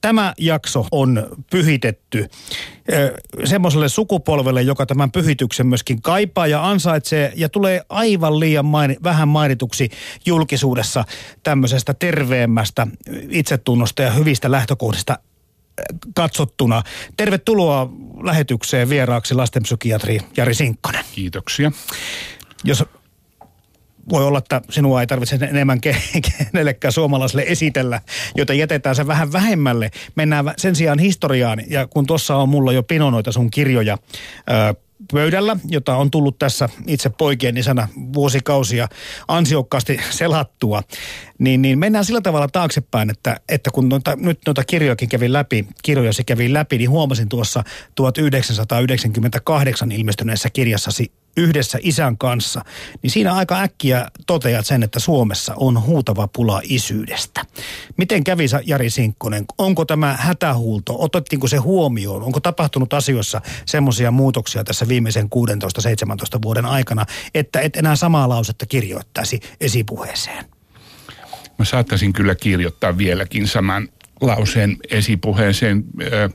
Tämä jakso on pyhitetty semmoiselle sukupolvelle, joka tämän pyhityksen myöskin kaipaa ja ansaitsee ja tulee aivan liian maini, vähän mainituksi julkisuudessa tämmöisestä terveemmästä itsetunnosta ja hyvistä lähtökohdista katsottuna. Tervetuloa lähetykseen vieraaksi lastenpsykiatri Jari Sinkkonen. Kiitoksia. Jos voi olla, että sinua ei tarvitse enemmän kenellekään suomalaiselle esitellä, joten jätetään se vähän vähemmälle. Mennään sen sijaan historiaan, ja kun tuossa on mulla jo pinonoita sun kirjoja pöydällä, jota on tullut tässä itse poikien isänä vuosikausia ansiokkaasti selattua, niin, niin mennään sillä tavalla taaksepäin, että, että kun noita, nyt noita kirjojakin kävin läpi, kirjojasi kävin läpi, niin huomasin tuossa 1998 ilmestyneessä kirjassasi yhdessä isän kanssa, niin siinä aika äkkiä toteat sen, että Suomessa on huutava pula isyydestä. Miten kävi Jari Sinkkonen? Onko tämä hätähuulto, otettiinko se huomioon? Onko tapahtunut asioissa semmoisia muutoksia tässä viimeisen 16-17 vuoden aikana, että et enää samaa lausetta kirjoittaisi esipuheeseen? Mä saattaisin kyllä kirjoittaa vieläkin saman lauseen esipuheeseen. Äh,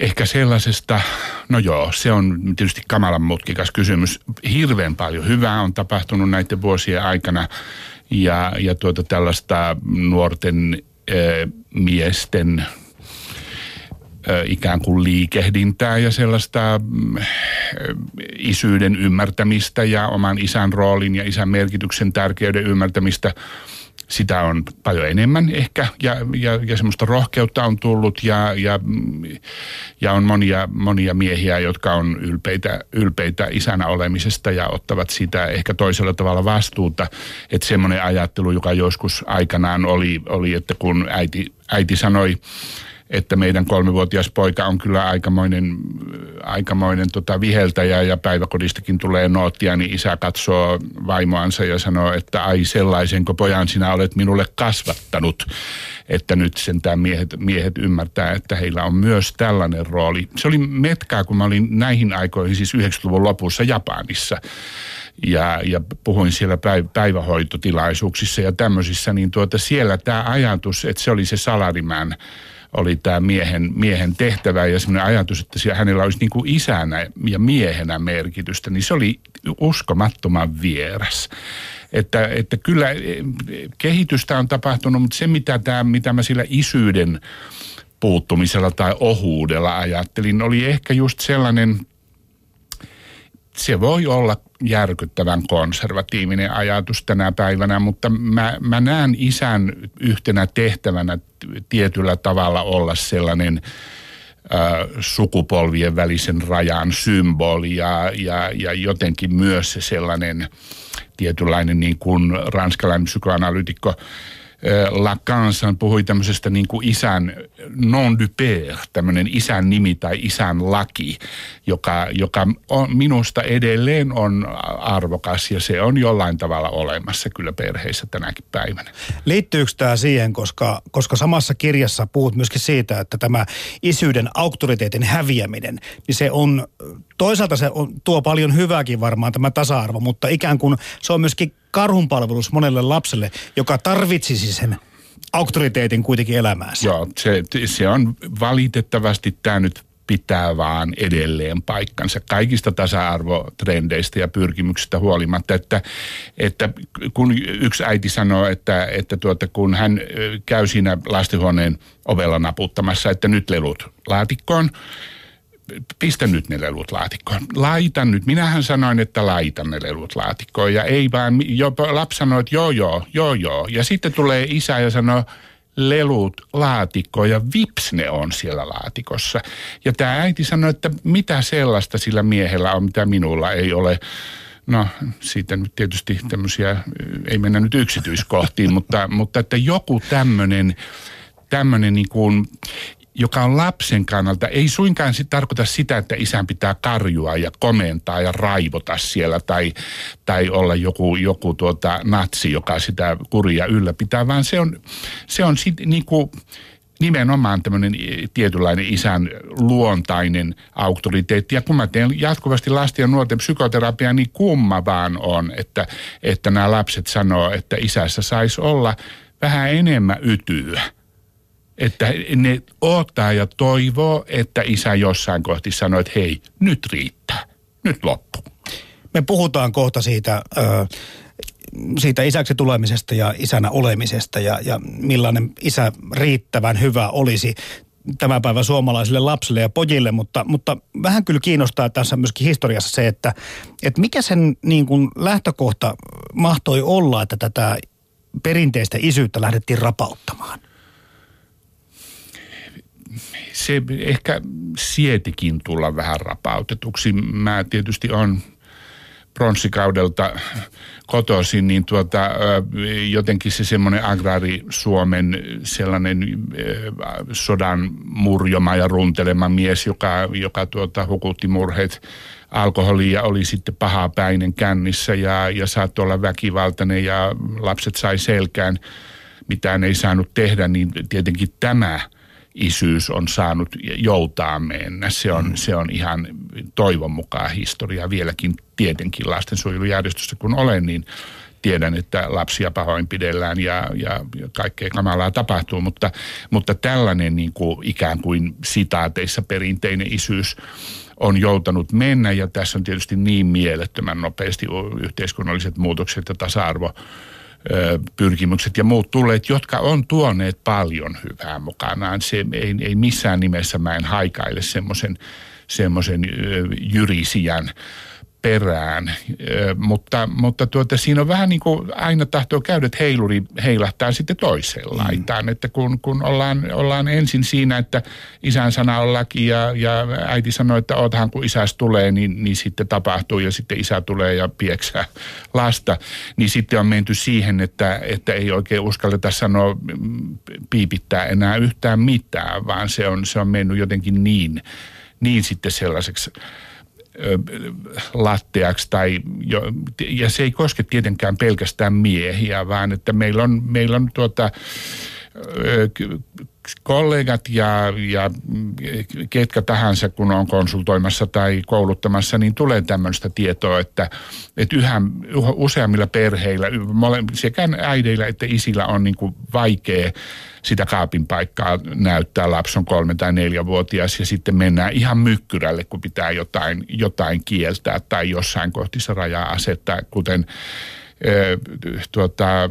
Ehkä sellaisesta, no joo, se on tietysti kamalan mutkikas kysymys. Hirveän paljon hyvää on tapahtunut näiden vuosien aikana ja, ja tuota tällaista nuorten äh, miesten äh, ikään kuin liikehdintää ja sellaista äh, isyyden ymmärtämistä ja oman isän roolin ja isän merkityksen tärkeyden ymmärtämistä – sitä on paljon enemmän ehkä ja, ja, ja semmoista rohkeutta on tullut ja, ja, ja on monia, monia miehiä, jotka on ylpeitä, ylpeitä isänä olemisesta ja ottavat sitä ehkä toisella tavalla vastuuta. Että semmoinen ajattelu, joka joskus aikanaan oli, oli että kun äiti, äiti sanoi että meidän kolmivuotias poika on kyllä aikamoinen, aikamoinen tota viheltäjä ja päiväkodistakin tulee noottia, niin isä katsoo vaimoansa ja sanoo, että ai sellaisenko pojan sinä olet minulle kasvattanut, että nyt sentään miehet, miehet ymmärtää, että heillä on myös tällainen rooli. Se oli metkää, kun mä olin näihin aikoihin, siis 90-luvun lopussa Japanissa ja, ja puhuin siellä päivähoitotilaisuuksissa ja tämmöisissä, niin tuota, siellä tämä ajatus, että se oli se salarimään oli tämä miehen, miehen tehtävä ja semmoinen ajatus, että hänellä olisi niin kuin isänä ja miehenä merkitystä, niin se oli uskomattoman vieras. Että, että kyllä e, kehitystä on tapahtunut, mutta se mitä, tämä, mitä mä sillä isyyden puuttumisella tai ohuudella ajattelin, oli ehkä just sellainen, se voi olla järkyttävän konservatiivinen ajatus tänä päivänä, mutta mä, mä näen isän yhtenä tehtävänä tietyllä tavalla olla sellainen äh, sukupolvien välisen rajan symboli ja, ja, ja jotenkin myös sellainen tietynlainen niin kuin ranskalainen psykoanalyytikko Lacan puhui tämmöisestä niin kuin isän non du père, tämmöinen isän nimi tai isän laki, joka, joka on, minusta edelleen on arvokas ja se on jollain tavalla olemassa kyllä perheissä tänäkin päivänä. Liittyykö tämä siihen, koska, koska samassa kirjassa puhut myöskin siitä, että tämä isyyden auktoriteetin häviäminen, niin se on toisaalta se on, tuo paljon hyvääkin varmaan tämä tasa-arvo, mutta ikään kuin se on myöskin karhunpalvelus monelle lapselle, joka tarvitsisi sen auktoriteetin kuitenkin elämäänsä. Joo, se, se on valitettavasti tämä nyt pitää vaan edelleen paikkansa kaikista tasa-arvotrendeistä ja pyrkimyksistä huolimatta, että, että kun yksi äiti sanoo, että, että tuota, kun hän käy siinä lastenhuoneen ovella naputtamassa, että nyt lelut laatikkoon, pistä nyt ne lelut laatikkoon. Laita nyt. Minähän sanoin, että laitan ne lelut laatikkoon. Ja ei vaan, jo, lapsi sanoi, että joo, joo, joo, joo. Ja sitten tulee isä ja sanoo, lelut laatikkoon ja vips ne on siellä laatikossa. Ja tämä äiti sanoi, että mitä sellaista sillä miehellä on, mitä minulla ei ole. No siitä nyt tietysti tämmöisiä, ei mennä nyt yksityiskohtiin, mutta, mutta että joku tämmöinen tämmöinen niin kuin, joka on lapsen kannalta, ei suinkaan sit tarkoita sitä, että isän pitää karjua ja komentaa ja raivota siellä tai, tai olla joku, joku tuota natsi, joka sitä kuria ylläpitää, vaan se on, se on sit niinku, nimenomaan tämmöinen tietynlainen isän luontainen auktoriteetti. Ja kun mä teen jatkuvasti lasten ja nuorten psykoterapiaa, niin kumma vaan on, että, että nämä lapset sanoo, että isässä saisi olla vähän enemmän ytyä Että ne odottaa ja toivoo, että isä jossain kohti sanoo, että hei, nyt riittää, nyt loppu. Me puhutaan kohta siitä, siitä isäksi tulemisesta ja isänä olemisesta ja, ja millainen isä riittävän hyvä olisi tämän päivän suomalaisille lapsille ja pojille, mutta, mutta vähän kyllä kiinnostaa tässä myöskin historiassa se, että, että mikä sen niin kuin lähtökohta mahtoi olla, että tätä perinteistä isyyttä lähdettiin rapauttamaan? Se ehkä sietikin tulla vähän rapautetuksi. Mä tietysti on pronssikaudelta kotoisin, niin tuota, jotenkin se semmoinen agraari Suomen sellainen sodan murjoma ja runtelema mies, joka, joka tuota, hukutti murheet alkoholia oli sitten pahapäinen kännissä ja, ja saattoi olla väkivaltainen ja lapset sai selkään, mitään ei saanut tehdä, niin tietenkin tämä isyys on saanut joutaa mennä. Se on, mm. se on ihan toivon mukaan historia vieläkin tietenkin lastensuojelujärjestössä kun olen, niin tiedän, että lapsia pahoinpidellään ja, ja, ja kaikkea kamalaa tapahtuu, mutta, mutta tällainen niin kuin ikään kuin sitaateissa perinteinen isyys on joutanut mennä ja tässä on tietysti niin mielettömän nopeasti yhteiskunnalliset muutokset ja tasa-arvo pyrkimykset ja muut tulleet, jotka on tuoneet paljon hyvää mukanaan. Se ei, ei missään nimessä mä en haikaile semmoisen semmoisen jyrisijän perään, mutta, mutta tuota, siinä on vähän niin kuin aina tahtoo käydä, että heiluri heilahtaa sitten toiseen mm. laitaan, että kun, kun ollaan, ollaan ensin siinä, että isän sana on laki ja, ja äiti sanoo, että oothan kun isäs tulee, niin, niin sitten tapahtuu ja sitten isä tulee ja pieksää lasta, niin sitten on menty siihen, että, että ei oikein uskalleta sanoa mm, piipittää enää yhtään mitään, vaan se on, se on mennyt jotenkin niin, niin sitten sellaiseksi latteaksi tai jo, ja se ei koske tietenkään pelkästään miehiä, vaan että meillä on, meillä on tuota, kollegat ja, ja ketkä tahansa, kun on konsultoimassa tai kouluttamassa, niin tulee tämmöistä tietoa, että, että yhä useammilla perheillä, sekä äideillä että isillä on niin kuin vaikea sitä kaapin paikkaa näyttää. Lapsi on kolme tai neljävuotias ja sitten mennään ihan mykkyrälle, kun pitää jotain, jotain kieltää tai jossain kohtissa rajaa asettaa, kuten tuota,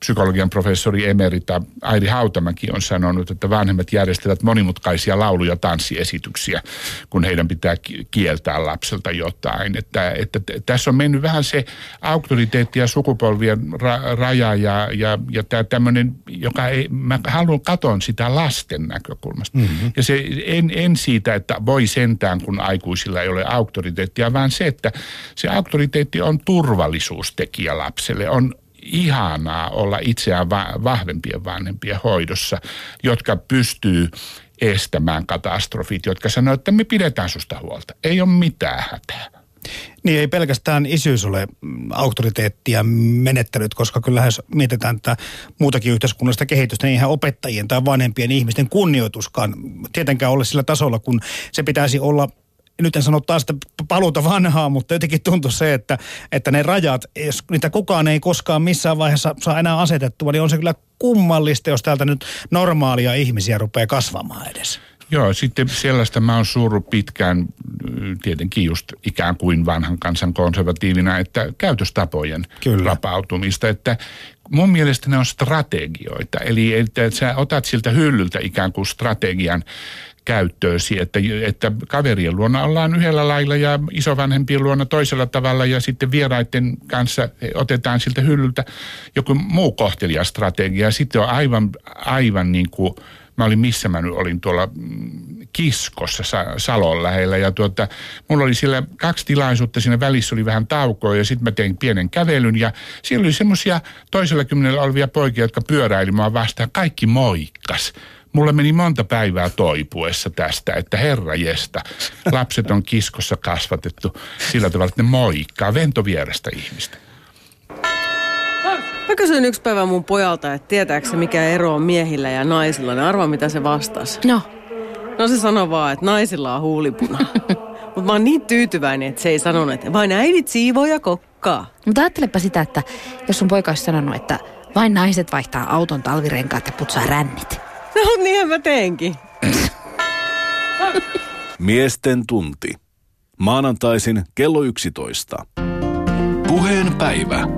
psykologian professori emerita Airi Hautamäki on sanonut, että vanhemmat järjestävät monimutkaisia laulu- ja tanssiesityksiä, kun heidän pitää kieltää lapselta jotain. Että, että tässä on mennyt vähän se auktoriteetti ja sukupolvien ra- raja ja, ja, ja tämä tämmöinen, joka ei, mä haluan katsoa sitä lasten näkökulmasta. Mm-hmm. Ja se en, en siitä, että voi sentään, kun aikuisilla ei ole auktoriteettia, vaan se, että se auktoriteetti on turvallisuustekijä lapselle, on ihanaa olla itseään vahvempien vanhempien hoidossa, jotka pystyy estämään katastrofit, jotka sanoo, että me pidetään susta huolta. Ei ole mitään hätää. Niin ei pelkästään isyys ole auktoriteettia menettänyt, koska kyllä jos mietitään että muutakin yhteiskunnallista kehitystä, niin ihan opettajien tai vanhempien ihmisten kunnioituskaan tietenkään ole sillä tasolla, kun se pitäisi olla nyt en sano taas, että paluuta vanhaa, mutta jotenkin tuntuu se, että, että ne rajat, jos niitä kukaan ei koskaan missään vaiheessa saa enää asetettua, niin on se kyllä kummallista, jos täältä nyt normaalia ihmisiä rupeaa kasvamaan edes. Joo, sitten sellaista mä oon suurut pitkään tietenkin just ikään kuin vanhan kansan konservatiivina, että käytöstapojen Kyllä. rapautumista, että mun mielestä ne on strategioita. Eli että sä otat siltä hyllyltä ikään kuin strategian käyttöösi, että, että kaverien luona ollaan yhdellä lailla ja isovanhempien luona toisella tavalla ja sitten vieraiden kanssa otetaan siltä hyllyltä joku muu kohtelijastrategia. Sitten on aivan, aivan niin kuin, mä olin missä mä nyt olin tuolla mm, Kiskossa Salon lähellä ja tuota, mulla oli siellä kaksi tilaisuutta, siinä välissä oli vähän taukoa ja sitten mä tein pienen kävelyn ja siellä oli semmoisia toisella kymmenellä olevia poikia, jotka pyöräili mua vastaan, kaikki moikkas. Mulla meni monta päivää toipuessa tästä, että herra jesta, lapset on kiskossa kasvatettu sillä tavalla, että ne moikkaa ventovierestä ihmistä. Mä kysyin yksi päivä mun pojalta, että tietääkö se mikä ero on miehillä ja naisilla. Ne arvaa mitä se vastasi. No. No se sanoi vaan, että naisilla on huulipuna. Mutta mä oon niin tyytyväinen, että se ei sanonut, että vain äidit siivoo ja kokkaa. Mutta ajattelepa sitä, että jos sun poika olisi sanonut, että vain naiset vaihtaa auton talvirenkaat ja putsaa rännit. No niinhän mä teenkin. Miesten tunti. Maanantaisin kello 11. Puheen päivä.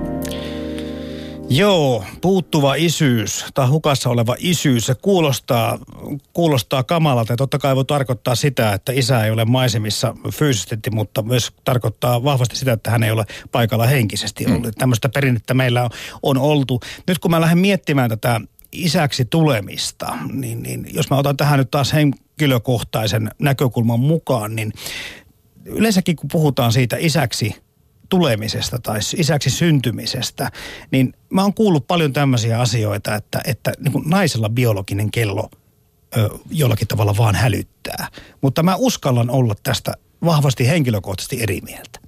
Joo, puuttuva isyys tai hukassa oleva isyys, se kuulostaa, kuulostaa kamalalta ja totta kai voi tarkoittaa sitä, että isä ei ole maisemissa fyysisesti, mutta myös tarkoittaa vahvasti sitä, että hän ei ole paikalla henkisesti ollut. Mm. Tämmöistä perinnettä meillä on, on oltu. Nyt kun mä lähden miettimään tätä isäksi tulemista, niin, niin jos mä otan tähän nyt taas henkilökohtaisen näkökulman mukaan, niin yleensäkin kun puhutaan siitä isäksi tulemisesta tai isäksi syntymisestä, niin mä oon kuullut paljon tämmöisiä asioita, että, että niin kuin naisella biologinen kello ö, jollakin tavalla vaan hälyttää. Mutta mä uskallan olla tästä vahvasti henkilökohtaisesti eri mieltä.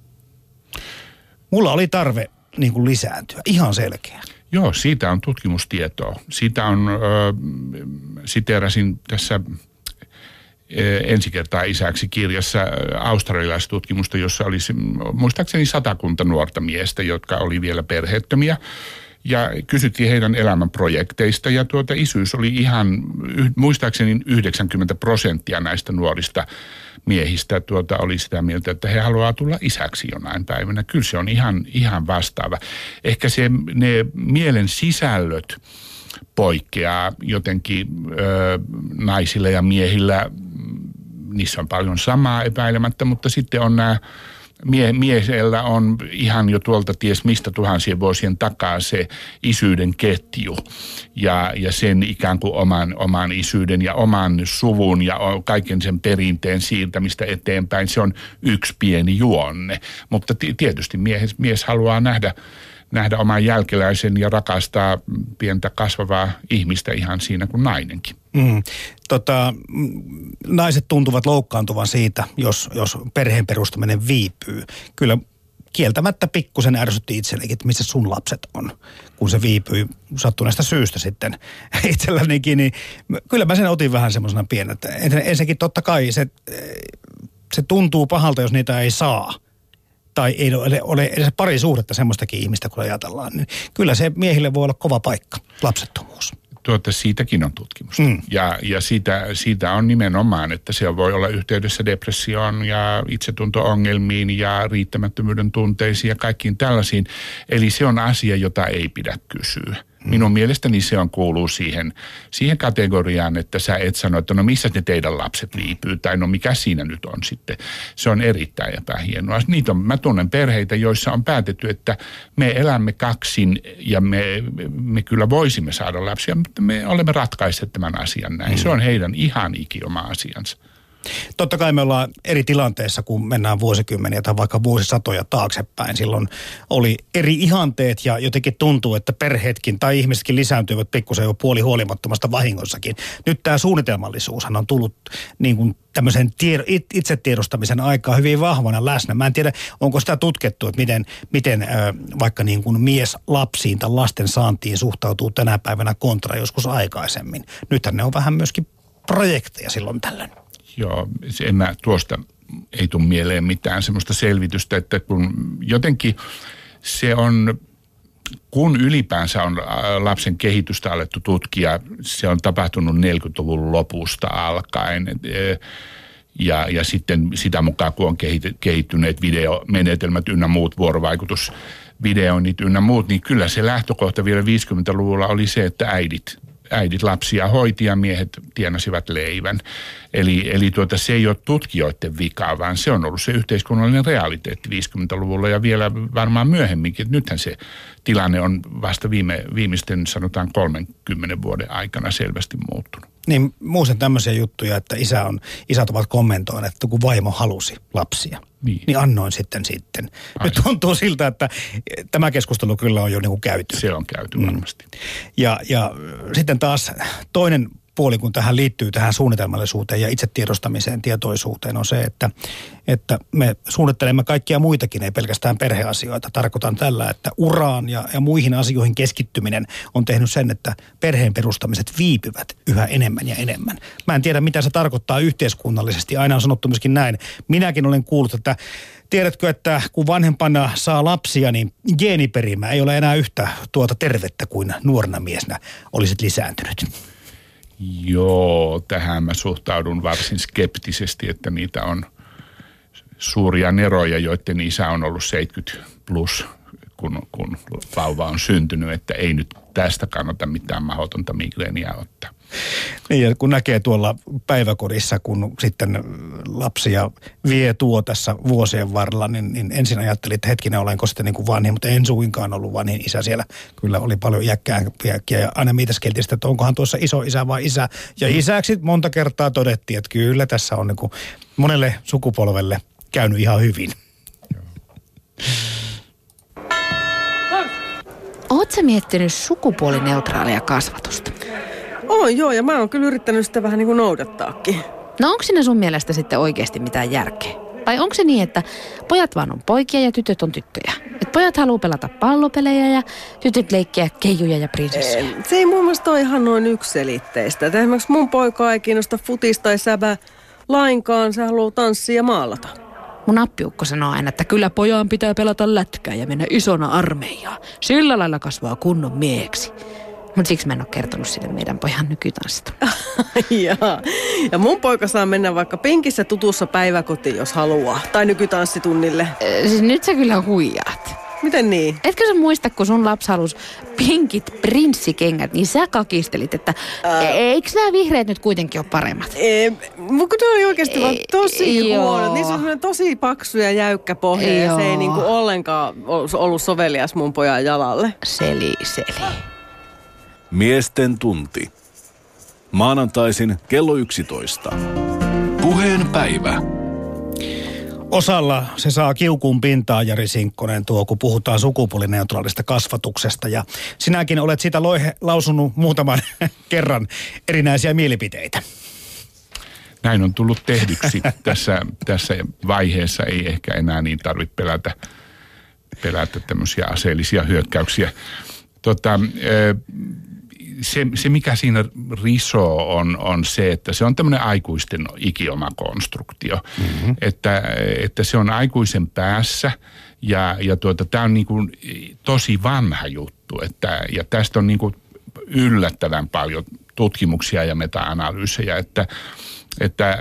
Mulla oli tarve niin kuin lisääntyä, ihan selkeä. Joo, siitä on tutkimustietoa. Siitä on, äh, siteerasin tässä ensi kertaa isäksi kirjassa australialaista tutkimusta, jossa olisi muistaakseni satakunta nuorta miestä, jotka oli vielä perheettömiä. Ja kysyttiin heidän elämänprojekteista ja tuota isyys oli ihan, muistaakseni 90 prosenttia näistä nuorista miehistä tuota oli sitä mieltä, että he haluaa tulla isäksi jonain päivänä. Kyllä se on ihan, ihan vastaava. Ehkä se, ne mielen sisällöt poikkeaa jotenkin ö, naisilla ja miehillä. Niissä on paljon samaa epäilemättä, mutta sitten on nämä mie- miehellä on ihan jo tuolta ties mistä tuhansien vuosien takaa se isyyden ketju ja, ja sen ikään kuin oman, oman isyyden ja oman suvun ja kaiken sen perinteen siirtämistä eteenpäin. Se on yksi pieni juonne, mutta tietysti mies, mies haluaa nähdä nähdä oman jälkeläisen ja rakastaa pientä kasvavaa ihmistä ihan siinä kuin nainenkin. Mm. Tota, naiset tuntuvat loukkaantuvan siitä, jos, jos perheen perustaminen viipyy. Kyllä kieltämättä pikkusen ärsytti itsellenikin, että missä sun lapset on, kun se viipyi sattuneesta syystä sitten itsellänikin. Niin kyllä mä sen otin vähän semmoisena pienenä. Ensinnäkin totta kai se, se tuntuu pahalta, jos niitä ei saa tai ei ole, ole edes pari suhdetta semmoistakin ihmistä, kun ajatellaan, niin kyllä se miehille voi olla kova paikka, lapsettomuus. Tuota, siitäkin on tutkimusta. Mm. Ja, ja siitä, siitä on nimenomaan, että se voi olla yhteydessä depressioon ja itsetunto-ongelmiin ja riittämättömyyden tunteisiin ja kaikkiin tällaisiin. Eli se on asia, jota ei pidä kysyä. Minun mielestäni se on kuuluu siihen, siihen kategoriaan, että sä et sano, että no missä ne teidän lapset viipyy tai no mikä siinä nyt on sitten. Se on erittäin epähienoa. Niitä on, mä tunnen perheitä, joissa on päätetty, että me elämme kaksin ja me, me kyllä voisimme saada lapsia, mutta me olemme ratkaisseet tämän asian näin. Mm. Se on heidän ihan ikioma asiansa. Totta kai me ollaan eri tilanteessa, kun mennään vuosikymmeniä tai vaikka vuosisatoja taaksepäin. Silloin oli eri ihanteet ja jotenkin tuntuu, että perheetkin tai ihmisetkin lisääntyivät pikkusen jo puoli huolimattomasta vahingossakin. Nyt tämä suunnitelmallisuushan on tullut niin kuin tämmöisen tied- itsetiedostamisen aikaa hyvin vahvana läsnä. Mä en tiedä, onko sitä tutkittu, että miten, miten äh, vaikka niin kuin mies lapsiin tai lasten saantiin suhtautuu tänä päivänä kontra joskus aikaisemmin. Nythän ne on vähän myöskin projekteja silloin tällöin. Joo, en mä tuosta ei tule mieleen mitään semmoista selvitystä, että kun jotenkin se on, kun ylipäänsä on äh, lapsen kehitystä alettu tutkia, se on tapahtunut 40-luvun lopusta alkaen. E, ja, ja sitten sitä mukaan, kun on kehittyneet videomenetelmät ynnä muut vuorovaikutusvideoinnit ynnä muut, niin kyllä se lähtökohta vielä 50-luvulla oli se, että äidit äidit lapsia hoiti ja miehet tienasivat leivän. Eli, eli tuota, se ei ole tutkijoiden vika, vaan se on ollut se yhteiskunnallinen realiteetti 50-luvulla ja vielä varmaan myöhemminkin. Nythän se tilanne on vasta viime, viimeisten sanotaan 30 vuoden aikana selvästi muuttunut. Niin muistan tämmöisiä juttuja, että isä on, isät ovat kommentoineet, että kun vaimo halusi lapsia, niin, niin annoin sitten sitten. Aivan. Nyt tuntuu siltä, että tämä keskustelu kyllä on jo niin kuin käyty. Se on käyty varmasti. Mm. Ja, ja sitten taas toinen puoli, kun tähän liittyy tähän suunnitelmallisuuteen ja itsetiedostamiseen, tietoisuuteen, on se, että, että me suunnittelemme kaikkia muitakin, ei pelkästään perheasioita. Tarkoitan tällä, että uraan ja, ja muihin asioihin keskittyminen on tehnyt sen, että perheen perustamiset viipyvät yhä enemmän ja enemmän. Mä en tiedä, mitä se tarkoittaa yhteiskunnallisesti. Aina on sanottu myöskin näin. Minäkin olen kuullut, että Tiedätkö, että kun vanhempana saa lapsia, niin geeniperimä ei ole enää yhtä tuota tervettä kuin nuorena miesnä olisit lisääntynyt. Joo, tähän mä suhtaudun varsin skeptisesti, että niitä on suuria neroja, joiden isä on ollut 70 plus, kun, kun vauva on syntynyt, että ei nyt tästä kannata mitään mahdotonta migreeniä ottaa. Niin ja kun näkee tuolla päiväkodissa, kun sitten lapsia vie tuo tässä vuosien varrella, niin, niin ensin ajattelin, että hetkinen olenko sitten niin kuin vanhin, mutta en suinkaan ollut vanhin isä siellä. Kyllä oli paljon iäkkäämpiä ja aina mitäskeltiin sitten, että onkohan tuossa iso isä vai isä. Ja isäksi monta kertaa todettiin, että kyllä tässä on niin kuin monelle sukupolvelle käynyt ihan hyvin. Oletko miettinyt sukupuolineutraalia kasvatusta? On joo, ja mä oon kyllä yrittänyt sitä vähän niin kuin noudattaakin. No onko siinä sun mielestä sitten oikeasti mitään järkeä? Vai onko se niin, että pojat vaan on poikia ja tytöt on tyttöjä? Et pojat haluaa pelata pallopelejä ja tytöt leikkiä keijuja ja prinsessoja. Se ei mun mielestä ole ihan noin ykselitteistä. Et esimerkiksi mun poika ei kiinnosta futista tai säbä lainkaan. Se haluaa tanssia ja maalata. Mun appiukko sanoo aina, että kyllä pojan pitää pelata lätkää ja mennä isona armeijaan. Sillä lailla kasvaa kunnon mieheksi. Mutta siksi mä en ole kertonut sille meidän pojan nykytanssista. ja, ja mun poika saa mennä vaikka penkissä tutussa päiväkotiin, jos haluaa. Tai nykytanssitunnille. Ö, siis nyt sä kyllä huijaat. Miten niin? Etkö sä muista, kun sun lapsi halusi pinkit prinssikengät, niin sä kakistelit, että Ää... eikö nämä vihreät nyt kuitenkin ole paremmat? Ei, mutta ne oli oikeasti vaan tosi huonot. Niissä on tosi paksu ja jäykkä pohja ja se ei niinku ollenkaan ollut sovelias mun pojan jalalle. Seli, seli. Miesten tunti. Maanantaisin kello 11. Puheen päivä. Osalla se saa kiukun pintaa, Jari Sinkkonen, tuo, kun puhutaan sukupuolineutraalista kasvatuksesta. Ja sinäkin olet siitä loihe, lausunut muutaman kerran erinäisiä mielipiteitä. Näin on tullut tehdyksi. tässä, tässä vaiheessa ei ehkä enää niin tarvitse pelätä, pelätä tämmöisiä aseellisia hyökkäyksiä. Tota, se, se, mikä siinä risoo on, on se, että se on tämmöinen aikuisten ikioma konstruktio. Mm-hmm. Että, että se on aikuisen päässä ja, ja tuota, tämä on niin kuin tosi vanha juttu. Että, ja tästä on niin kuin yllättävän paljon tutkimuksia ja meta-analyysejä, että, että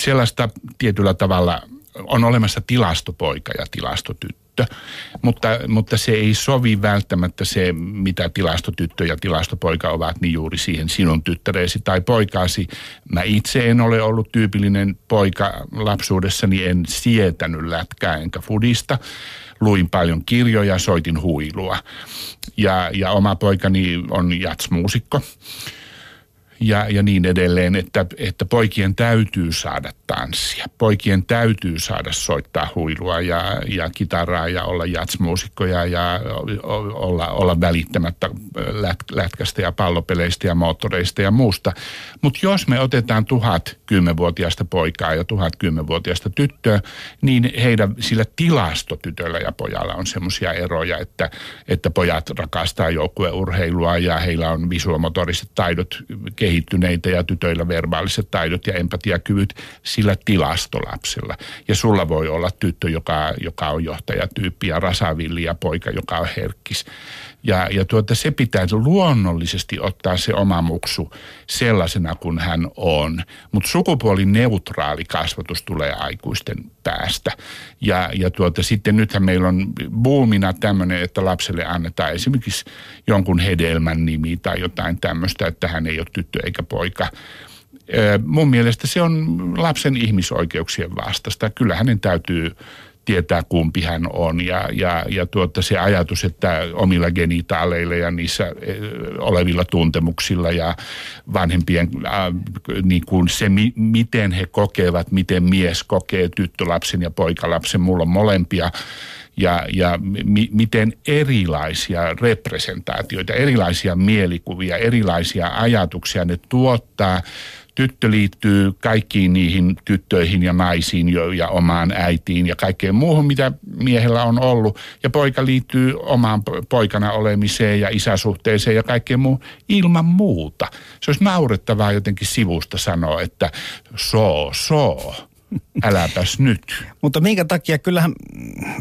sellaista tietyllä tavalla on olemassa tilastopoika ja tilastotyttö tyttö, mutta, mutta se ei sovi välttämättä se, mitä tilastotyttö ja tilastopoika ovat, niin juuri siihen sinun tyttäreesi tai poikaasi. Mä itse en ole ollut tyypillinen poika lapsuudessani, en sietänyt lätkää enkä fudista. Luin paljon kirjoja, soitin huilua. Ja, ja oma poikani on jatsmuusikko ja, ja niin edelleen, että, että poikien täytyy saada tanssia. Poikien täytyy saada soittaa huilua ja, ja kitaraa ja olla jatsmuusikkoja ja olla, olla välittämättä lät, lätkästä ja pallopeleistä ja moottoreista ja muusta. Mutta jos me otetaan tuhat kymmenvuotiaista poikaa ja tuhat kymmenvuotiaista tyttöä, niin heidän sillä tilastotytöllä ja pojalla on semmoisia eroja, että, että pojat rakastaa joukkueurheilua ja heillä on visuomotoriset taidot kehittyneitä ja tytöillä verbaaliset taidot ja empatiakyvyt sillä tilastolapsella. Ja sulla voi olla tyttö, joka, joka on johtajatyyppi ja rasavilli ja poika, joka on herkkis. Ja, ja tuota, se pitää luonnollisesti ottaa se oma muksu sellaisena kuin hän on. Mutta sukupuolineutraali kasvatus tulee aikuisten päästä. Ja, ja tuota, sitten nythän meillä on buumina tämmöinen, että lapselle annetaan esimerkiksi jonkun hedelmän nimi tai jotain tämmöistä, että hän ei ole tyttö eikä poika mun mielestä se on lapsen ihmisoikeuksien vastasta. Kyllä hänen täytyy tietää kumpi hän on. Ja, ja, ja tuota, se ajatus, että omilla genitaaleilla ja niissä eh, olevilla tuntemuksilla ja vanhempien äh, niin kuin se, mi, miten he kokevat, miten mies kokee tyttölapsen ja poikalapsen, mulla on molempia. Ja, ja mi, miten erilaisia representaatioita, erilaisia mielikuvia, erilaisia ajatuksia ne tuottaa – tyttö liittyy kaikkiin niihin tyttöihin ja naisiin jo, ja omaan äitiin ja kaikkeen muuhun, mitä miehellä on ollut. Ja poika liittyy omaan poikana olemiseen ja isäsuhteeseen ja kaikkeen muuhun ilman muuta. Se olisi naurettavaa jotenkin sivusta sanoa, että so, so. Äläpäs nyt. Mutta minkä takia, kyllähän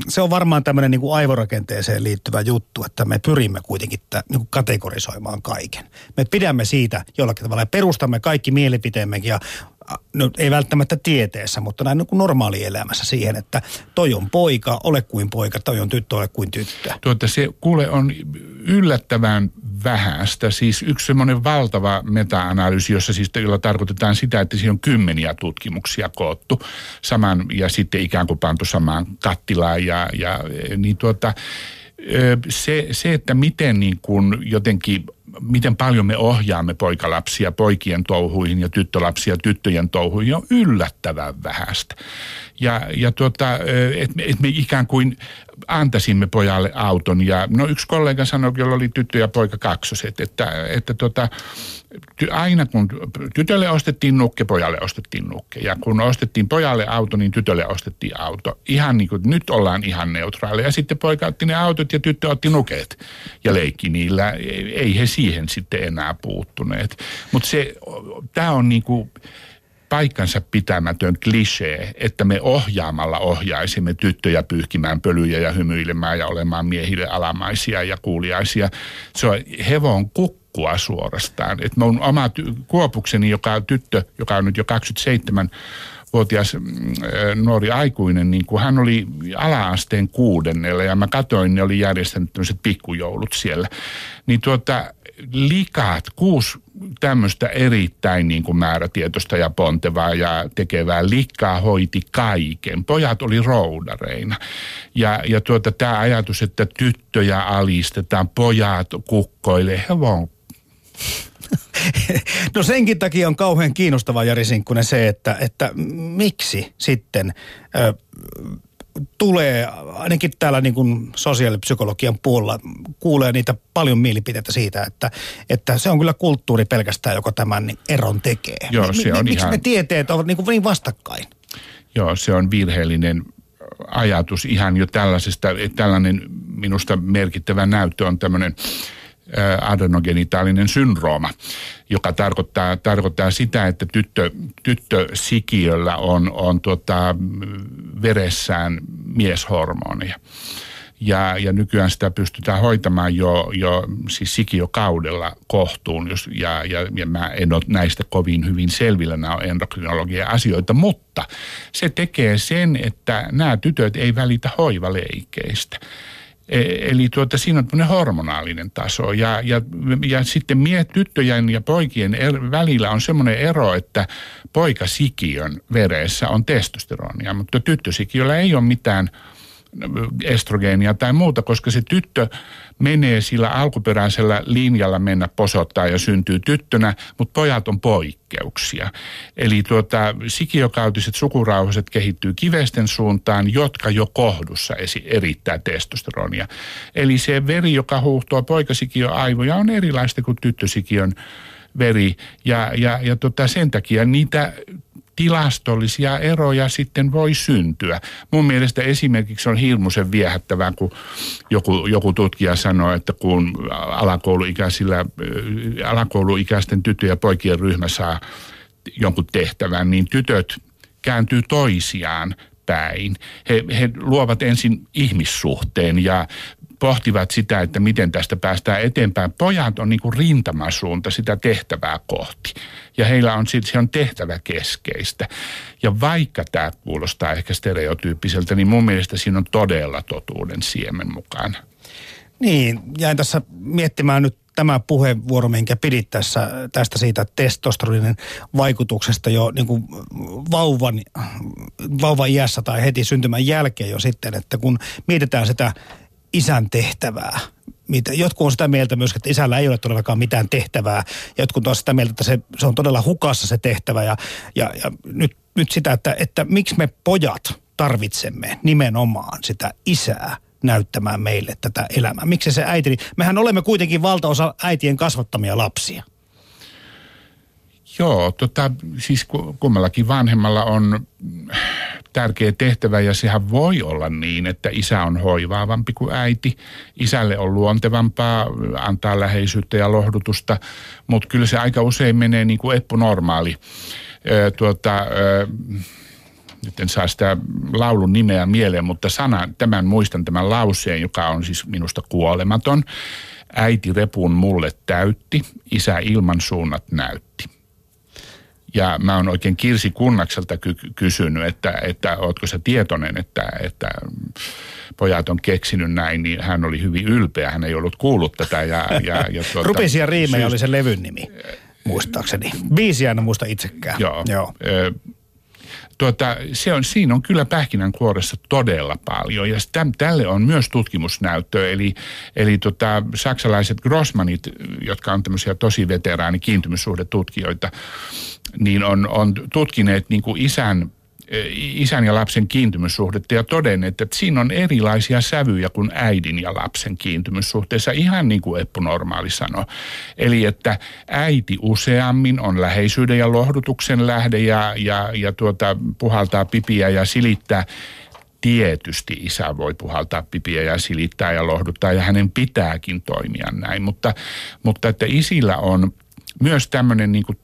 se on varmaan tämmöinen niin kuin aivorakenteeseen liittyvä juttu, että me pyrimme kuitenkin tämän, niin kuin kategorisoimaan kaiken. Me pidämme siitä jollakin tavalla ja perustamme kaikki mielipiteemmekin ja no, ei välttämättä tieteessä, mutta näin niin normaalielämässä siihen, että toi on poika, ole kuin poika, toi on tyttö, ole kuin tyttö. Tuota, se kuule on yllättävän vähäistä. Siis yksi semmoinen valtava meta-analyysi, jossa siis jolla tarkoitetaan sitä, että siinä on kymmeniä tutkimuksia koottu saman ja sitten ikään kuin pantu samaan kattilaan ja, ja niin tuota, se, se, että miten niin kuin jotenkin miten paljon me ohjaamme poikalapsia poikien touhuihin ja tyttölapsia tyttöjen touhuihin on yllättävän vähäistä. Ja, ja tuota, että et me ikään kuin antaisimme pojalle auton. Ja no yksi kollega sanoi, jolla oli tyttö ja poika kaksoset, että, että tota, aina kun tytölle ostettiin nukke, pojalle ostettiin nukke. Ja kun ostettiin pojalle auto, niin tytölle ostettiin auto. Ihan niin kuin nyt ollaan ihan neutraaleja. Ja sitten poika otti ne autot ja tyttö otti nuket ja leikki niillä. Ei he siihen sitten enää puuttuneet. Mutta se, tämä on niin kuin paikkansa pitämätön klisee, että me ohjaamalla ohjaisimme tyttöjä pyyhkimään pölyjä ja hymyilemään ja olemaan miehille alamaisia ja kuuliaisia. Se on hevon kukkua suorastaan. Että mun oma ty- kuopukseni, joka on tyttö, joka on nyt jo 27 vuotias mm, nuori aikuinen, niin kuin hän oli ala-asteen kuudennella ja mä katoin, ne oli järjestänyt tämmöiset pikkujoulut siellä. Niin tuota, likaat, kuusi tämmöistä erittäin niin kuin määrätietoista ja pontevaa ja tekevää likkaa hoiti kaiken. Pojat oli roudareina. Ja, ja tuota, tämä ajatus, että tyttöjä alistetaan, pojat kukkoille, hevon No senkin takia on kauhean kiinnostava Jari Sinkkunen se, että, että miksi sitten ö, tulee, ainakin täällä niin kuin sosiaalipsykologian puolella, kuulee niitä paljon mielipiteitä siitä, että, että se on kyllä kulttuuri pelkästään, joka tämän eron tekee. Joo, se on Miksi ihan... me tieteet ovat niin, kuin niin vastakkain? Joo, se on virheellinen ajatus ihan jo tällaisesta, tällainen minusta merkittävä näyttö on tämmöinen adenogenitaalinen syndrooma, joka tarkoittaa, tarkoittaa sitä, että tyttö, tyttösikiöllä on, on tota, veressään mieshormoneja. Ja, ja nykyään sitä pystytään hoitamaan jo, jo siis sikiokaudella kohtuun, jos, ja, ja, ja mä en ole näistä kovin hyvin selvillä, nämä on endokrinologian asioita, mutta se tekee sen, että nämä tytöt ei välitä hoivaleikeistä. E, eli tuota, siinä on tämmöinen hormonaalinen taso. Ja, ja, ja sitten mie, tyttöjen ja poikien er, välillä on semmoinen ero, että poikasikiön veressä on testosteronia, mutta tyttösikiöllä ei ole mitään – estrogeenia tai muuta, koska se tyttö menee sillä alkuperäisellä linjalla mennä posottaa ja syntyy tyttönä, mutta pojat on poikkeuksia. Eli tuota, sikiokautiset sukurauhaset kehittyy kivesten suuntaan, jotka jo kohdussa esi- erittää testosteronia. Eli se veri, joka huuhtoo poikasikio aivoja, on erilaista kuin tyttösikion veri. Ja, ja, ja tota, sen takia niitä tilastollisia eroja sitten voi syntyä. Mun mielestä esimerkiksi on hirmuisen viehättävää, kun joku, joku tutkija sanoi, että kun alakouluikäisillä, alakouluikäisten tyttöjen ja poikien ryhmä saa jonkun tehtävän, niin tytöt kääntyy toisiaan päin. He, he luovat ensin ihmissuhteen ja pohtivat sitä, että miten tästä päästään eteenpäin. Pojat on niin kuin rintamasuunta sitä tehtävää kohti. Ja heillä on, se on tehtävä keskeistä. Ja vaikka tämä kuulostaa ehkä stereotyyppiseltä, niin mun mielestä siinä on todella totuuden siemen mukana. Niin, jäin tässä miettimään nyt tämä puheenvuoro, minkä pidit tässä, tästä siitä testosteronin vaikutuksesta jo niin kuin vauvan, vauvan iässä tai heti syntymän jälkeen jo sitten, että kun mietitään sitä isän tehtävää. Mitä, jotkut on sitä mieltä myös, että isällä ei ole todellakaan mitään tehtävää. Jotkut on sitä mieltä, että se, se on todella hukassa se tehtävä. Ja, ja, ja nyt, nyt sitä, että, että miksi me pojat tarvitsemme nimenomaan sitä isää näyttämään meille tätä elämää. Miksi se äiti, mehän olemme kuitenkin valtaosa äitien kasvattamia lapsia. Joo, tota, siis kummallakin vanhemmalla on tärkeä tehtävä ja sehän voi olla niin, että isä on hoivaavampi kuin äiti. Isälle on luontevampaa antaa läheisyyttä ja lohdutusta, mutta kyllä se aika usein menee niin kuin eppu normaali. Ö, tuota, ö, nyt en saa sitä laulun nimeä mieleen, mutta sana, tämän muistan tämän lauseen, joka on siis minusta kuolematon. Äiti repun mulle täytti, isä ilman suunnat näytti. Ja mä oon oikein Kirsi Kunnakselta ky- kysynyt, että, että ootko sä tietoinen, että, että pojat on keksinyt näin, niin hän oli hyvin ylpeä. Hän ei ollut kuullut tätä. Ja, ja, ja tuota, Rupisia riimejä oli se levyn nimi, muistaakseni. Biisiä en muista itsekään. Joo. Joo. Ö, tuota, se on, siinä on kyllä pähkinänkuoressa todella paljon ja sitä, tälle on myös tutkimusnäyttöä. Eli, eli tota, saksalaiset Grossmanit, jotka on tämmöisiä tosi veteraani kiintymyssuhdetutkijoita, niin on, on tutkineet niin kuin isän isän ja lapsen kiintymyssuhdetta ja todenneet, että siinä on erilaisia sävyjä kuin äidin ja lapsen kiintymyssuhteessa, ihan niin kuin Eppu Normaali sanoi. Eli että äiti useammin on läheisyyden ja lohdutuksen lähde ja, ja, ja tuota, puhaltaa pipiä ja silittää tietysti isä voi puhaltaa pipiä ja silittää ja lohduttaa ja hänen pitääkin toimia näin, mutta, mutta että isillä on myös tämmöinen, niin kuin,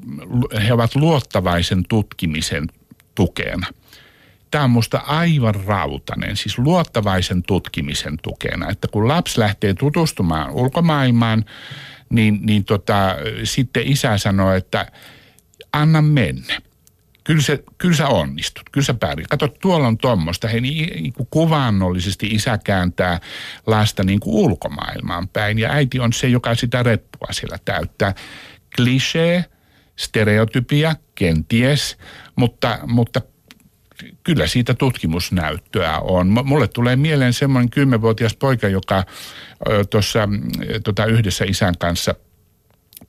he ovat luottavaisen tutkimisen tukena. Tämä on minusta aivan rautainen, siis luottavaisen tutkimisen tukena, että kun lapsi lähtee tutustumaan ulkomaailmaan, niin, niin tota, sitten isä sanoo, että anna mennä. Kyllä, se, kyllä sä onnistut, kyllä sä pärjät. Kato, tuolla on tuommoista. He niin kuin kuvannollisesti isä kääntää lasta niin kuin ulkomaailmaan päin ja äiti on se, joka sitä reppua siellä täyttää. Klisee, stereotypia, kenties, mutta, mutta kyllä siitä tutkimusnäyttöä on. Mulle tulee mieleen semmoinen kymmenvuotias poika, joka tuossa tota yhdessä isän kanssa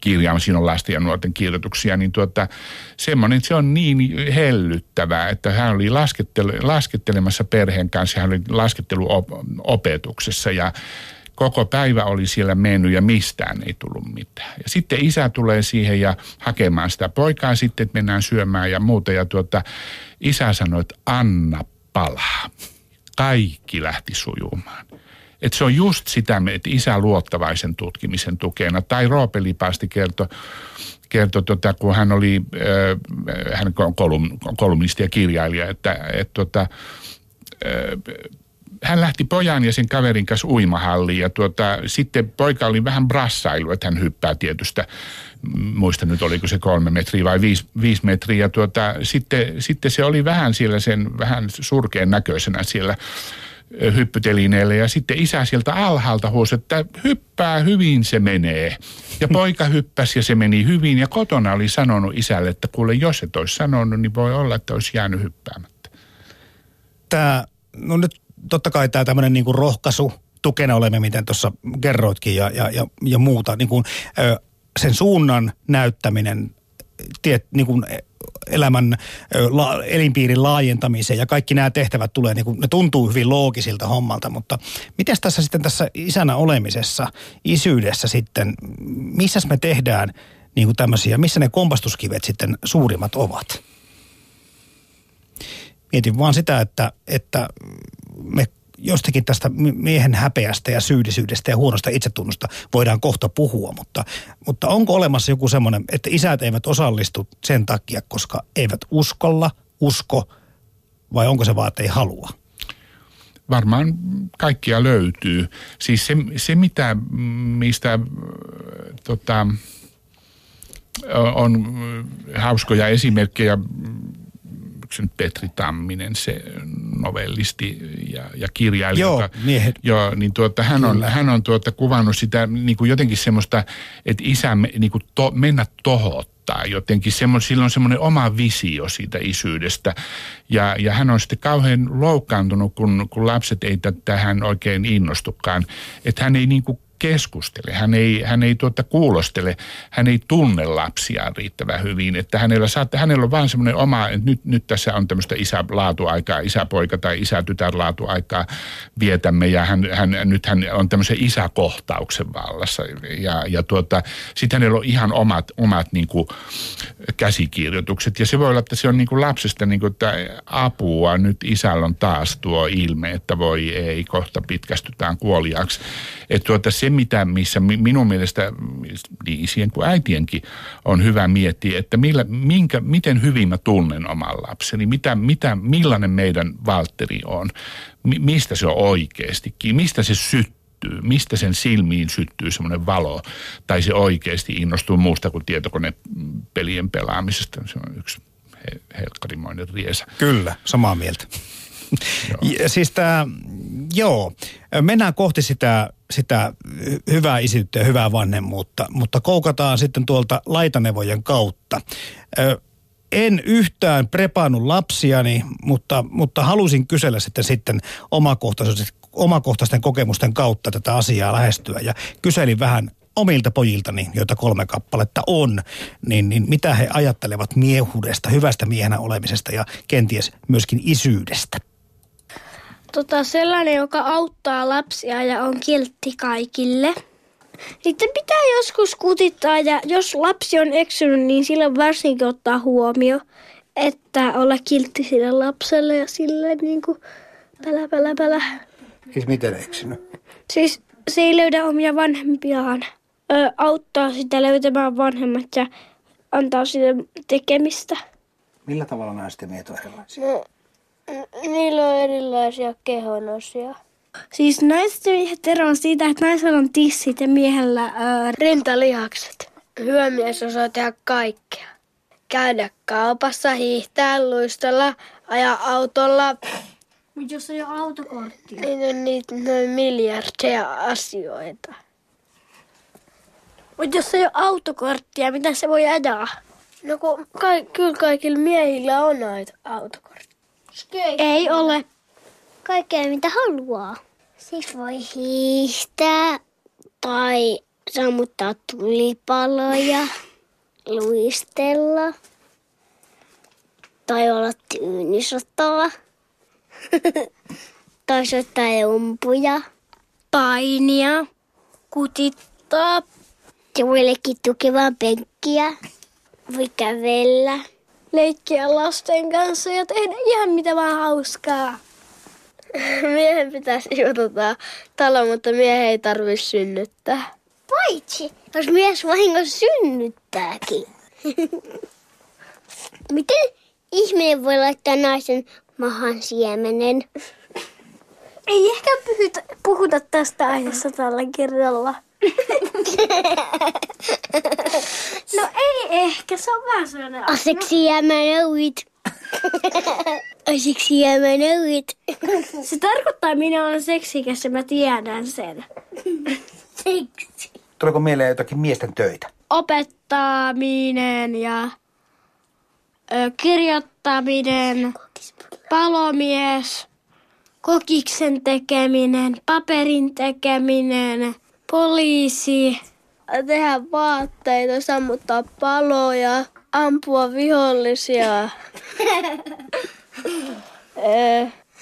kirjaan, siinä on lasten ja nuorten kirjoituksia, niin tuota, semmoinen, se on niin hellyttävää, että hän oli laskettele, laskettelemassa perheen kanssa, hän oli lasketteluopetuksessa ja koko päivä oli siellä mennyt ja mistään ei tullut mitään. Ja sitten isä tulee siihen ja hakemaan sitä poikaa sitten, että mennään syömään ja muuta. Ja tuota, isä sanoi, että anna palaa. Kaikki lähti sujumaan. Et se on just sitä, että isä luottavaisen tutkimisen tukena. Tai Roope Lipasti kertoi, kertoi tota, kun hän oli, äh, hän on kolum, kolumnisti ja kirjailija, että et, tota, äh, hän lähti pojan ja sen kaverin kanssa uimahalliin ja tuota, sitten poika oli vähän brassailu, että hän hyppää tietystä, muista nyt oliko se kolme metriä vai viisi, viisi metriä. Ja tuota, sitten, sitten se oli vähän siellä sen vähän surkeen näköisenä siellä hyppytelineelle ja sitten isä sieltä alhaalta huusi, että hyppää hyvin se menee. Ja poika hyppäsi ja se meni hyvin ja kotona oli sanonut isälle, että kuule jos et olisi sanonut, niin voi olla, että olisi jäänyt hyppäämättä. Tämä, no nyt totta kai tämä tämmöinen niin rohkaisu, tukena olemme, miten tuossa kerroitkin ja, ja, ja, ja muuta, niin kuin, ö, sen suunnan näyttäminen, tiet, niin kuin elämän la, elinpiirin laajentamiseen ja kaikki nämä tehtävät tulee, niin kuin, ne tuntuu hyvin loogisilta hommalta, mutta miten tässä sitten tässä isänä olemisessa, isyydessä sitten, missä me tehdään niin kuin tämmöisiä, missä ne kompastuskivet sitten suurimmat ovat? Mietin vaan sitä, että, että me jostakin tästä miehen häpeästä ja syyllisyydestä ja huonosta itsetunnosta voidaan kohta puhua, mutta, mutta onko olemassa joku semmoinen, että isät eivät osallistu sen takia, koska eivät uskolla, usko, vai onko se vaan, että ei halua? Varmaan kaikkia löytyy. Siis se, se mitä, mistä tota, on hauskoja esimerkkejä yksi Petri Tamminen, se novellisti ja, ja kirjailija. Joo, joka, miehet. Joo, niin tuota, hän on, hän on tuota, kuvannut sitä niin kuin jotenkin semmoista, että isä niin kuin to, mennä tohottaa jotenkin. Semmo, sillä on semmoinen oma visio siitä isyydestä. Ja, ja hän on sitten kauhean loukkaantunut, kun, kun lapset ei tähän oikein innostukaan. Että hän ei niin kuin keskustele, hän ei, hän ei tuota kuulostele, hän ei tunne lapsiaan riittävän hyvin. Että hänellä, saattaa, hänellä on vaan semmoinen oma, että nyt, nyt tässä on tämmöistä isälaatuaikaa, isäpoika tai isätytärlaatuaikaa vietämme ja hän, hän, nyt hän on tämmöisen isäkohtauksen vallassa. Ja, ja tuota, sitten hänellä on ihan omat, omat niin kuin käsikirjoitukset ja se voi olla, että se on niin kuin lapsesta niin kuin, että apua, nyt isällä on taas tuo ilme, että voi ei, kohta pitkästytään kuoliaksi. Että tuota, se se, mitä, missä minun mielestä niin isien kuin äitienkin on hyvä miettiä, että millä, minkä, miten hyvin mä tunnen oman lapseni, mitä, mitä, millainen meidän Valtteri on, mistä se on oikeastikin, mistä se syttyy syttyy, mistä sen silmiin syttyy semmoinen valo, tai se oikeasti innostuu muusta kuin tietokonepelien pelaamisesta. Se on yksi helkkarimoinen riesa. Kyllä, samaa mieltä. Joo. siis tämä, joo, mennään kohti sitä, sitä hyvää isyyttä ja hyvää vanhemmuutta, mutta koukataan sitten tuolta laitanevojen kautta. En yhtään prepannut lapsiani, mutta, mutta halusin kysellä sitten, sitten omakohtaisesti, omakohtaisten kokemusten kautta tätä asiaa lähestyä ja kyselin vähän omilta pojiltani, joita kolme kappaletta on, niin, niin mitä he ajattelevat miehuudesta, hyvästä miehenä olemisesta ja kenties myöskin isyydestä? Tota, sellainen, joka auttaa lapsia ja on kiltti kaikille. Sitten pitää joskus kutittaa ja jos lapsi on eksynyt, niin silloin varsinkin ottaa huomio, että olla kiltti sille lapselle ja sille niin kuin pälä, pälä, pälä. Siis miten eksynyt? Siis se ei löydä omia vanhempiaan. Ö, auttaa sitä löytämään vanhemmat ja antaa sille tekemistä. Millä tavalla naisten miehet on erilaisia? No, niillä on erilaisia kehonosia. Siis naisten miehet eroavat siitä, että naisella on tissit ja miehellä ö, rintalihakset. Hyvä mies osaa tehdä kaikkea. Käydä kaupassa, hiihtää, luistella, ajaa autolla, mutta jos ei ole autokorttia. Niin on niitä noin miljardeja asioita. Mutta jos ei ole autokorttia, mitä se voi ajaa? No kun ka- kyllä kaikilla miehillä on näitä autokorttia. Ei ole. Kaikkea mitä haluaa. Siis voi hiihtää tai sammuttaa tulipaloja, luistella tai olla tyynisotaa. tai soittaa umpuja, painia, kutittaa. Leikkiä tukevaa penkkiä, voi kävellä. Leikkiä lasten kanssa ja tehdä ihan mitä vaan hauskaa. Miehen pitäisi jututtaa talo, mutta miehen ei tarvitse synnyttää. Paitsi, jos mies vahingossa synnyttääkin. Miten ihminen voi laittaa naisen mahan siemenen. Ei ehkä puhuta, puhuta tästä aiheesta tällä kerralla. No ei ehkä, se on vähän sellainen... Aseksi jäämänouit. Aseksi jäämänouit. se tarkoittaa, että minä olen seksikäs ja mä tiedän sen. Seksi. Tuleeko mieleen jotakin miesten töitä? Opettaminen ja ö, kirjoittaminen palomies, kokiksen tekeminen, paperin tekeminen, poliisi. Tehdä vaatteita, sammuttaa paloja, ampua vihollisia.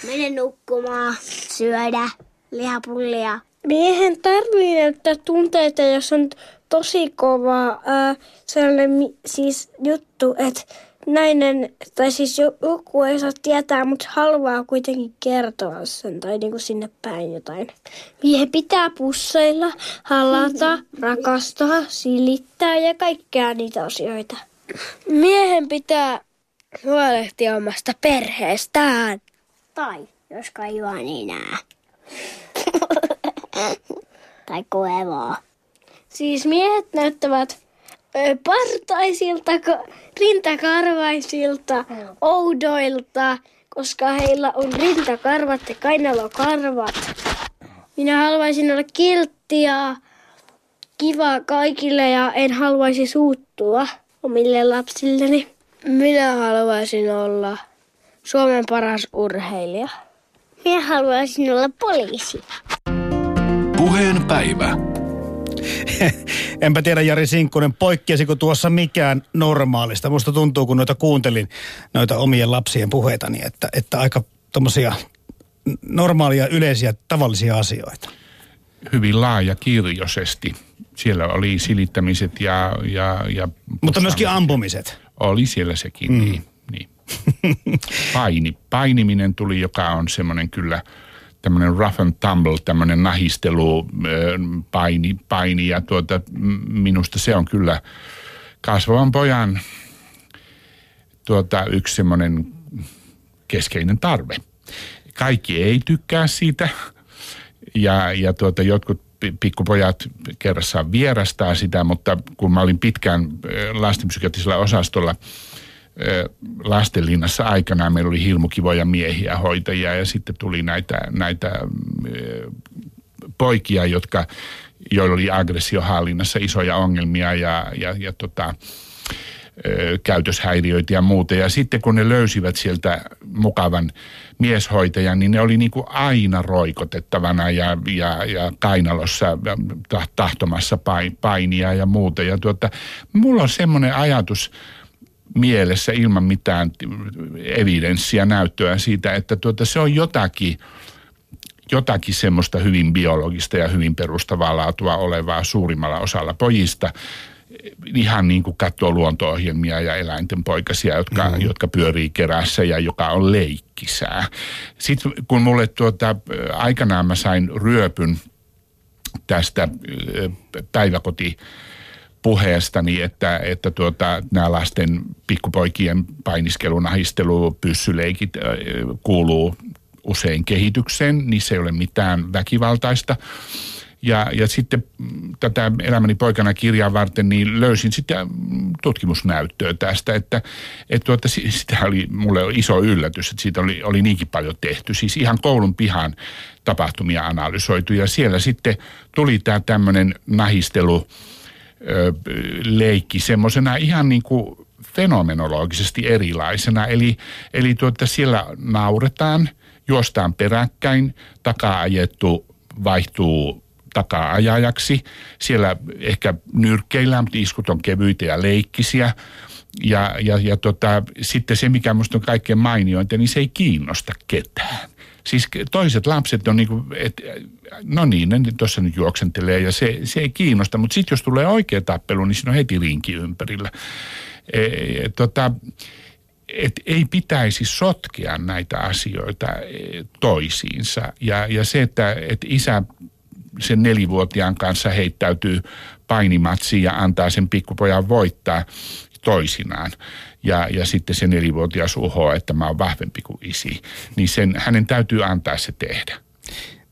Mene nukkumaan, syödä lihapullia. Miehen tarvii näyttää tunteita, jos on tosi kova ää, sellainen siis juttu, että nainen, tai siis joku ei saa tietää, mutta haluaa kuitenkin kertoa sen tai niin kuin sinne päin jotain. Miehen pitää pusseilla, halata, rakastaa, silittää ja kaikkea niitä asioita. Miehen pitää huolehtia omasta perheestään. Tai jos kaivaa niin nää. tai koevaa. Siis miehet näyttävät partaisilta, rintakarvaisilta, oudoilta, koska heillä on rintakarvat ja kainalokarvat. Minä haluaisin olla kiltti ja kiva kaikille ja en haluaisi suuttua omille lapsilleni. Minä haluaisin olla Suomen paras urheilija. Minä haluaisin olla poliisi. Puheen päivä. Enpä tiedä Jari Sinkkonen, poikkeasiko tuossa mikään normaalista. Musta tuntuu, kun noita kuuntelin, noita omien lapsien puheitani, että, että aika tuommoisia normaalia, yleisiä, tavallisia asioita. Hyvin laaja kirjoisesti. Siellä oli silittämiset ja... ja, ja Mutta myöskin ampumiset. Oli siellä sekin, mm. niin. niin. Paini, painiminen tuli, joka on semmoinen kyllä tämmöinen rough and tumble, tämmöinen nahistelu, paini, paini ja tuota, minusta se on kyllä kasvavan pojan tuota, yksi semmoinen keskeinen tarve. Kaikki ei tykkää siitä ja, ja tuota, jotkut pikkupojat kerrassaan vierastaa sitä, mutta kun mä olin pitkään lastenpsykiatrisella osastolla lastenlinnassa aikanaan, meillä oli hilmukivoja miehiä, hoitajia ja sitten tuli näitä, näitä poikia, jotka, joilla oli aggressiohallinnassa isoja ongelmia ja, ja, ja tota, käytöshäiriöitä ja muuta. Ja sitten kun ne löysivät sieltä mukavan mieshoitajan, niin ne oli niin kuin aina roikotettavana ja, ja, ja kainalossa tahtomassa painia ja muuta. Ja tuota, mulla on semmoinen ajatus mielessä ilman mitään evidenssiä, näyttöä siitä, että tuota, se on jotakin jotakin semmoista hyvin biologista ja hyvin perustavaa laatua olevaa suurimmalla osalla pojista – ihan niin kuin katsoo luonto-ohjelmia ja eläinten poikasia, jotka, mm. jotka pyörii kerässä ja joka on leikkisää. Sitten kun mulle tuota, aikanaan mä sain ryöpyn tästä päiväkoti puheestani, että, että tuota, nämä lasten pikkupoikien painiskelu, nahistelu, pyssyleikit kuuluu usein kehitykseen, niissä ei ole mitään väkivaltaista. Ja, ja sitten tätä elämäni poikana kirjaa varten niin löysin sitten tutkimusnäyttöä tästä, että, että tuota, sitä oli mulle iso yllätys, että siitä oli, oli niinkin paljon tehty. Siis ihan koulun pihan tapahtumia analysoitu ja siellä sitten tuli tämä tämmöinen nahistelu leikki semmoisena ihan niin kuin fenomenologisesti erilaisena. Eli, eli tuota, siellä nauretaan, juostaan peräkkäin, takaa ajettu vaihtuu takaa-ajajaksi. Siellä ehkä nyrkkeillään, mutta iskut on kevyitä ja leikkisiä. Ja, ja, ja tota, sitten se, mikä minusta on kaikkein mainiointa, niin se ei kiinnosta ketään. Siis toiset lapset on niin kuin, että no niin, ne tuossa nyt juoksentelee ja se, se ei kiinnosta. Mutta sitten jos tulee oikea tappelu, niin siinä on heti rinki ympärillä. E, e tota, et ei pitäisi sotkea näitä asioita e, toisiinsa. Ja, ja se, että et isä sen nelivuotiaan kanssa heittäytyy painimatsiin ja antaa sen pikkupojan voittaa toisinaan. Ja, ja sitten se nelivuotias uhoaa, että mä oon vahvempi kuin isi. Niin sen, hänen täytyy antaa se tehdä.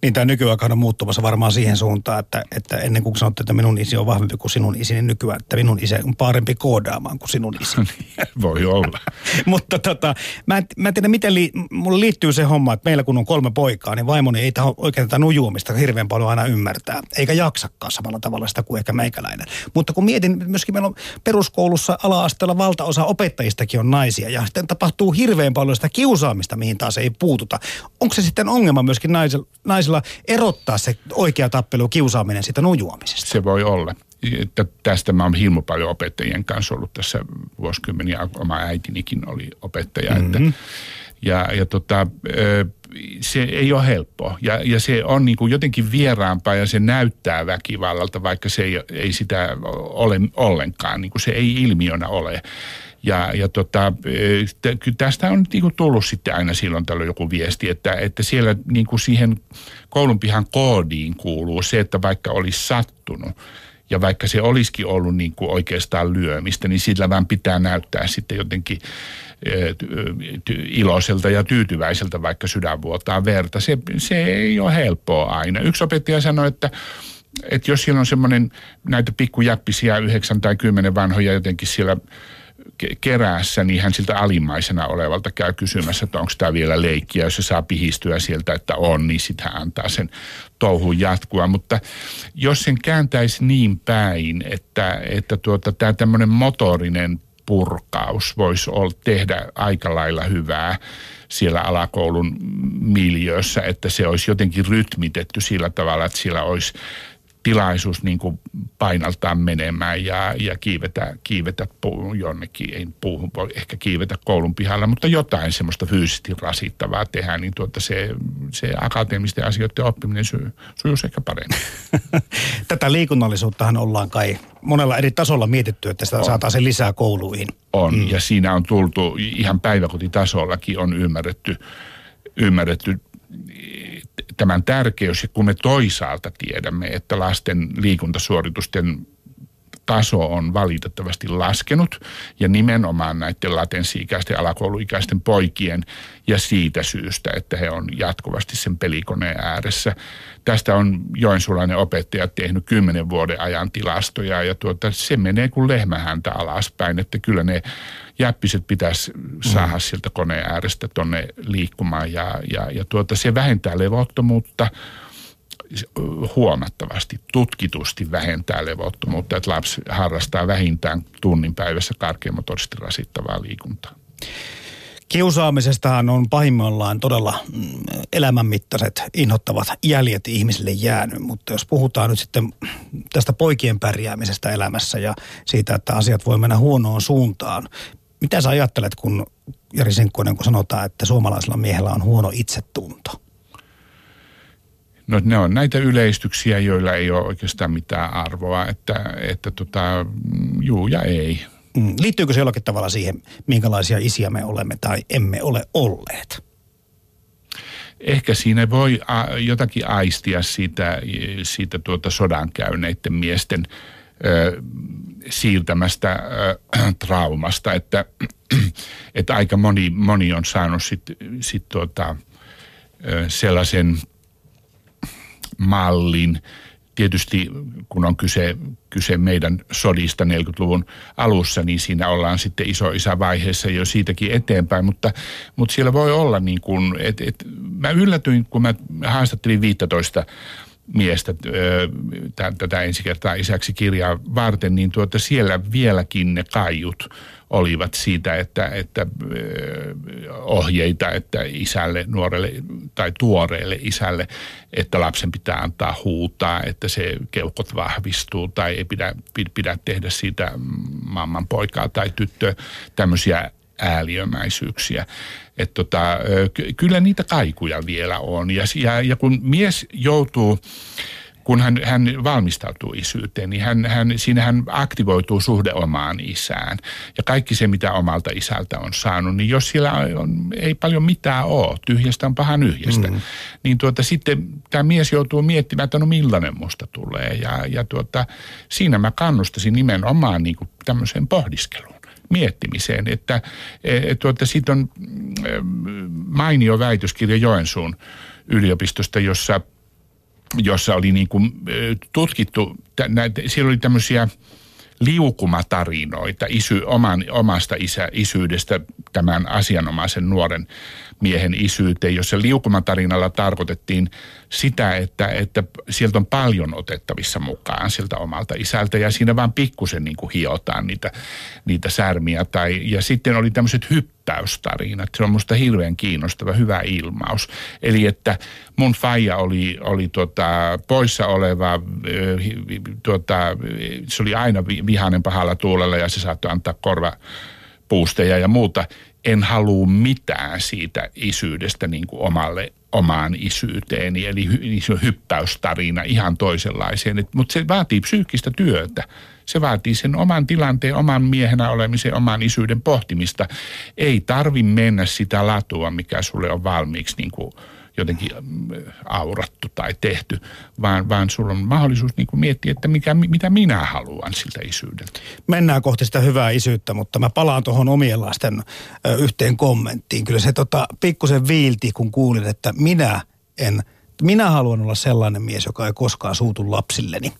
Niin tämä nykyaika on muuttumassa varmaan siihen suuntaan, että, että ennen kuin sanotte, että minun isi on vahvempi kuin sinun isi, niin nykyään, että minun isi on parempi koodaamaan kuin sinun isi. Voi olla. Mutta tota, mä en, mä en tiedä, miten li, mulle liittyy se homma, että meillä kun on kolme poikaa, niin vaimoni ei taho oikein tätä nujuumista hirveän paljon aina ymmärtää. Eikä jaksakaan samalla tavalla sitä kuin ehkä meikäläinen. Mutta kun mietin, myöskin meillä on peruskoulussa ala-asteella valtaosa opettajistakin on naisia. Ja sitten tapahtuu hirveän paljon sitä kiusaamista, mihin taas ei puututa. Onko se sitten ongelma myöskin naisilla, naisilla tasolla erottaa se oikea tappelu, kiusaaminen sitä nujuamisesta? Se voi olla. Tästä mä oon hirmu paljon opettajien kanssa ollut tässä vuosikymmeniä. Oma äitinikin oli opettaja. Mm-hmm. Että, ja ja tota, se ei ole helppoa. Ja, ja se on niin kuin jotenkin vieraampaa ja se näyttää väkivallalta, vaikka se ei, ei sitä ole ollenkaan. Niin kuin se ei ilmiönä ole. Ja, ja tota, tästä on niin kuin tullut sitten aina silloin tällöin joku viesti, että, että siellä niin kuin siihen koulunpihan koodiin kuuluu se, että vaikka olisi sattunut, ja vaikka se olisikin ollut niin kuin oikeastaan lyömistä, niin sillä vaan pitää näyttää sitten jotenkin iloiselta ja tyytyväiseltä, vaikka sydän vuotaa verta. Se, se ei ole helppoa aina. Yksi opettaja sanoi, että että jos siellä on semmoinen näitä pikkujäppisiä yhdeksän tai kymmenen vanhoja jotenkin siellä keräässä, niin hän siltä alimmaisena olevalta käy kysymässä, että onko tämä vielä leikkiä. Jos se saa pihistyä sieltä, että on, niin hän antaa sen touhun jatkua. Mutta jos sen kääntäisi niin päin, että, että tuota, tämä tämmöinen motorinen purkaus voisi olla, tehdä aika lailla hyvää siellä alakoulun miljöössä, että se olisi jotenkin rytmitetty sillä tavalla, että siellä olisi tilaisuus niin kuin painaltaa menemään ja, ja kiivetä, kiivetä jonnekin, ei puuhun voi ehkä kiivetä koulun pihalla, mutta jotain semmoista fyysisesti rasittavaa tehdä, niin tuota se, se akateemisten asioiden oppiminen syy, sujuisi ehkä paremmin. Tätä liikunnallisuuttahan ollaan kai monella eri tasolla mietitty, että sitä saataisiin lisää kouluihin. On, mm. ja siinä on tultu ihan päiväkotitasollakin on ymmärretty, ymmärretty tämän tärkeys, kun me toisaalta tiedämme, että lasten liikuntasuoritusten taso on valitettavasti laskenut ja nimenomaan näiden latensi-ikäisten alakouluikäisten poikien ja siitä syystä, että he on jatkuvasti sen pelikoneen ääressä. Tästä on joensuulainen opettaja tehnyt kymmenen vuoden ajan tilastoja ja tuota, se menee kuin lehmähäntä alaspäin, että kyllä ne jäppiset pitäisi saada mm. sieltä koneen äärestä tonne liikkumaan ja, ja, ja tuota, se vähentää levottomuutta – huomattavasti, tutkitusti vähentää levottomuutta, että lapsi harrastaa vähintään tunnin päivässä karkeamotorisesti rasittavaa liikuntaa. Kiusaamisestahan on pahimmillaan todella mm, elämänmittaiset, inhottavat jäljet ihmisille jäänyt, mutta jos puhutaan nyt sitten tästä poikien pärjäämisestä elämässä ja siitä, että asiat voi mennä huonoon suuntaan, mitä sä ajattelet, kun Jari Sinkkonen, kun sanotaan, että suomalaisella miehellä on huono itsetunto? No ne on näitä yleistyksiä, joilla ei ole oikeastaan mitään arvoa, että, että tota, juu ja ei. Mm, liittyykö se jollakin tavalla siihen, minkälaisia isiä me olemme tai emme ole olleet? Ehkä siinä voi jotakin aistia siitä, siitä tuota sodan käyneiden miesten ö, siirtämästä ö, traumasta, että, että aika moni, moni on saanut sitten sit tuota, sellaisen – mallin. Tietysti kun on kyse, kyse meidän sodista 40-luvun alussa, niin siinä ollaan sitten iso vaiheessa jo siitäkin eteenpäin, mutta, mutta siellä voi olla niin kuin, että et, mä yllätyin, kun mä haastattelin 15 miestä tätä ensi kertaa isäksi kirjaa varten, niin tuota siellä vieläkin ne kaiut olivat siitä, että, että ohjeita, että isälle, nuorelle tai tuoreelle isälle, että lapsen pitää antaa huutaa, että se keuhkot vahvistuu tai ei pidä, pidä tehdä siitä mamman poikaa tai tyttöä, tämmöisiä ääliömäisyyksiä. Että tota, kyllä niitä kaikuja vielä on. Ja, ja, ja kun mies joutuu kun hän, hän valmistautuu isyyteen, niin hän, hän, siinä hän aktivoituu suhde omaan isään. Ja kaikki se, mitä omalta isältä on saanut, niin jos siellä on, ei paljon mitään ole, tyhjästä on pahan yhjästä, mm. niin tuota, sitten tämä mies joutuu miettimään, että no millainen musta tulee. Ja, ja tuota, siinä mä kannustasin nimenomaan niin kuin tämmöiseen pohdiskeluun miettimiseen, että et, tuota, siitä on mm, mainio väitöskirja Joensuun yliopistosta, jossa – jossa oli niin kuin tutkittu, näitä, siellä oli tämmöisiä liukumatarinoita isy, oman, omasta isä, isyydestä tämän asianomaisen nuoren miehen isyyteen, jossa liukumatarinalla tarkoitettiin sitä, että, että sieltä on paljon otettavissa mukaan sieltä omalta isältä ja siinä vaan pikkusen niin kuin hiotaan niitä, niitä särmiä. Tai, ja sitten oli tämmöiset hyppäystarinat. Se on musta hirveän kiinnostava, hyvä ilmaus. Eli että mun faija oli, oli tota, poissa oleva, tota, se oli aina vihainen pahalla tuulella ja se saattoi antaa korva puusteja ja muuta en halua mitään siitä isyydestä niin kuin omalle, omaan isyyteeni. Eli hy, niin se on hyppäystarina ihan toisenlaiseen. Mutta se vaatii psyykkistä työtä. Se vaatii sen oman tilanteen, oman miehenä olemisen, oman isyyden pohtimista. Ei tarvi mennä sitä latua, mikä sulle on valmiiksi niin kuin – jotenkin äh, aurattu tai tehty, vaan, vaan sulla on mahdollisuus niin kuin miettiä, että mikä, mitä minä haluan siltä isyydeltä. Mennään kohti sitä hyvää isyyttä, mutta mä palaan tuohon omien lasten yhteen kommenttiin. Kyllä se tota, pikkusen viilti, kun kuulin, että minä en, minä haluan olla sellainen mies, joka ei koskaan suutu lapsilleni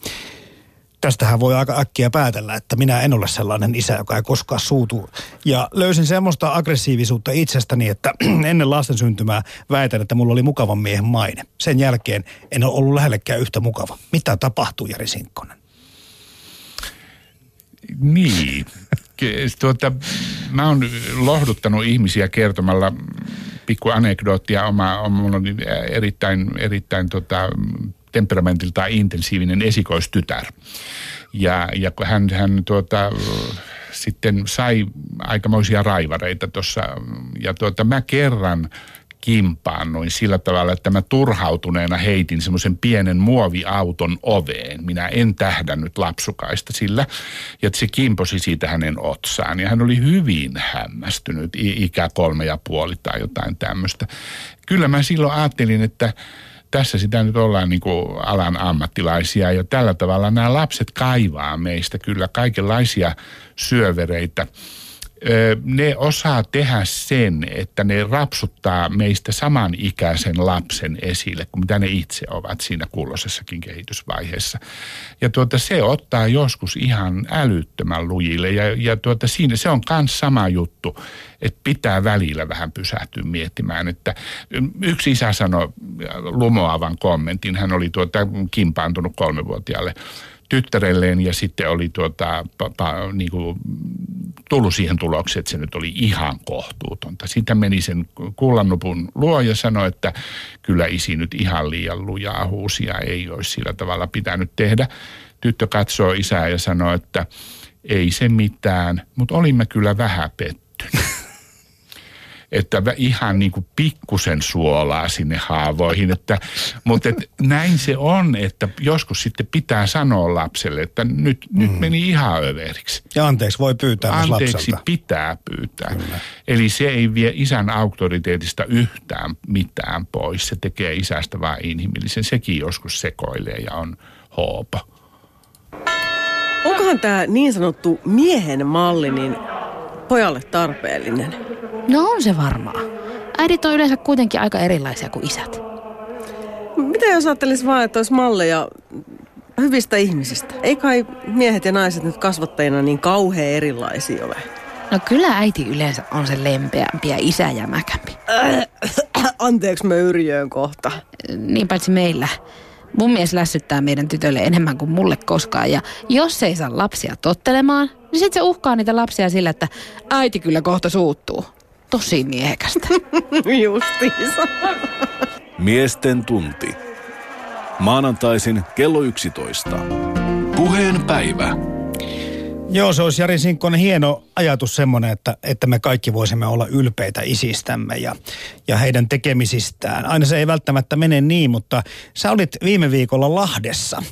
tästähän voi aika äkkiä päätellä, että minä en ole sellainen isä, joka ei koskaan suutu. Ja löysin semmoista aggressiivisuutta itsestäni, että ennen lasten syntymää väitän, että mulla oli mukavan miehen maine. Sen jälkeen en ole ollut lähellekään yhtä mukava. Mitä tapahtuu, Jari Sinkkonen? Niin. Tuota, mä oon lohduttanut ihmisiä kertomalla pikku anekdoottia. Oma, oma on erittäin, erittäin tota, temperamentiltaan intensiivinen esikoistytär. Ja, ja hän, hän tuota, sitten sai aikamoisia raivareita tuossa, ja tuota, mä kerran kimpaannuin sillä tavalla, että mä turhautuneena heitin semmoisen pienen muoviauton oveen. Minä en tähdännyt lapsukaista sillä, ja se kimposi siitä hänen otsaan. Ja hän oli hyvin hämmästynyt, ikä kolme ja puoli tai jotain tämmöistä. Kyllä mä silloin ajattelin, että tässä sitä nyt ollaan niin kuin alan ammattilaisia ja tällä tavalla nämä lapset kaivaa meistä kyllä kaikenlaisia syövereitä ne osaa tehdä sen, että ne rapsuttaa meistä samanikäisen lapsen esille kuin mitä ne itse ovat siinä kulloisessakin kehitysvaiheessa. Ja tuota, se ottaa joskus ihan älyttömän lujille. Ja, ja tuota, siinä se on myös sama juttu, että pitää välillä vähän pysähtyä miettimään, että yksi isä sanoi lumoavan kommentin, hän oli tuota kimpaantunut kolmevuotiaalle tyttärelleen ja sitten oli tuota, pa, pa, niin kuin tullut siihen tulokseen, että se nyt oli ihan kohtuutonta. Sitä meni sen kullannupun luo ja sanoi, että kyllä isi nyt ihan liian lujaa huusia ei olisi sillä tavalla pitänyt tehdä. Tyttö katsoo isää ja sanoi, että ei se mitään, mutta olimme kyllä vähän pettyneet että ihan niin kuin pikkusen suolaa sinne haavoihin. Että, mutta et näin se on, että joskus sitten pitää sanoa lapselle, että nyt, mm. nyt meni ihan överiksi. Ja anteeksi voi pyytää Anteeksi lapselta. pitää pyytää. Kyllä. Eli se ei vie isän auktoriteetista yhtään mitään pois. Se tekee isästä vain inhimillisen. Sekin joskus sekoilee ja on hoopa. Onkohan tämä niin sanottu miehen malli niin pojalle tarpeellinen? No on se varmaan. Äidit on yleensä kuitenkin aika erilaisia kuin isät. Mitä jos ajattelisi vaan, että olisi malleja hyvistä ihmisistä? Ei kai miehet ja naiset nyt kasvattajina niin kauhean erilaisia ole? No kyllä äiti yleensä on se lempeämpi ja isä jämäkämpi. Anteeksi, mä yrjöön kohta. Niin paitsi meillä. Mun mies lässyttää meidän tytölle enemmän kuin mulle koskaan. Ja jos ei saa lapsia tottelemaan, niin sitten se uhkaa niitä lapsia sillä, että äiti kyllä kohta suuttuu. Tosi miehekästä. Justiinsa. Miesten tunti. Maanantaisin kello 11. Puheen päivä. Joo, se olisi Jari Sinkkonen hieno ajatus semmoinen, että, että me kaikki voisimme olla ylpeitä isistämme ja, ja heidän tekemisistään. Aina se ei välttämättä mene niin, mutta sä olit viime viikolla Lahdessa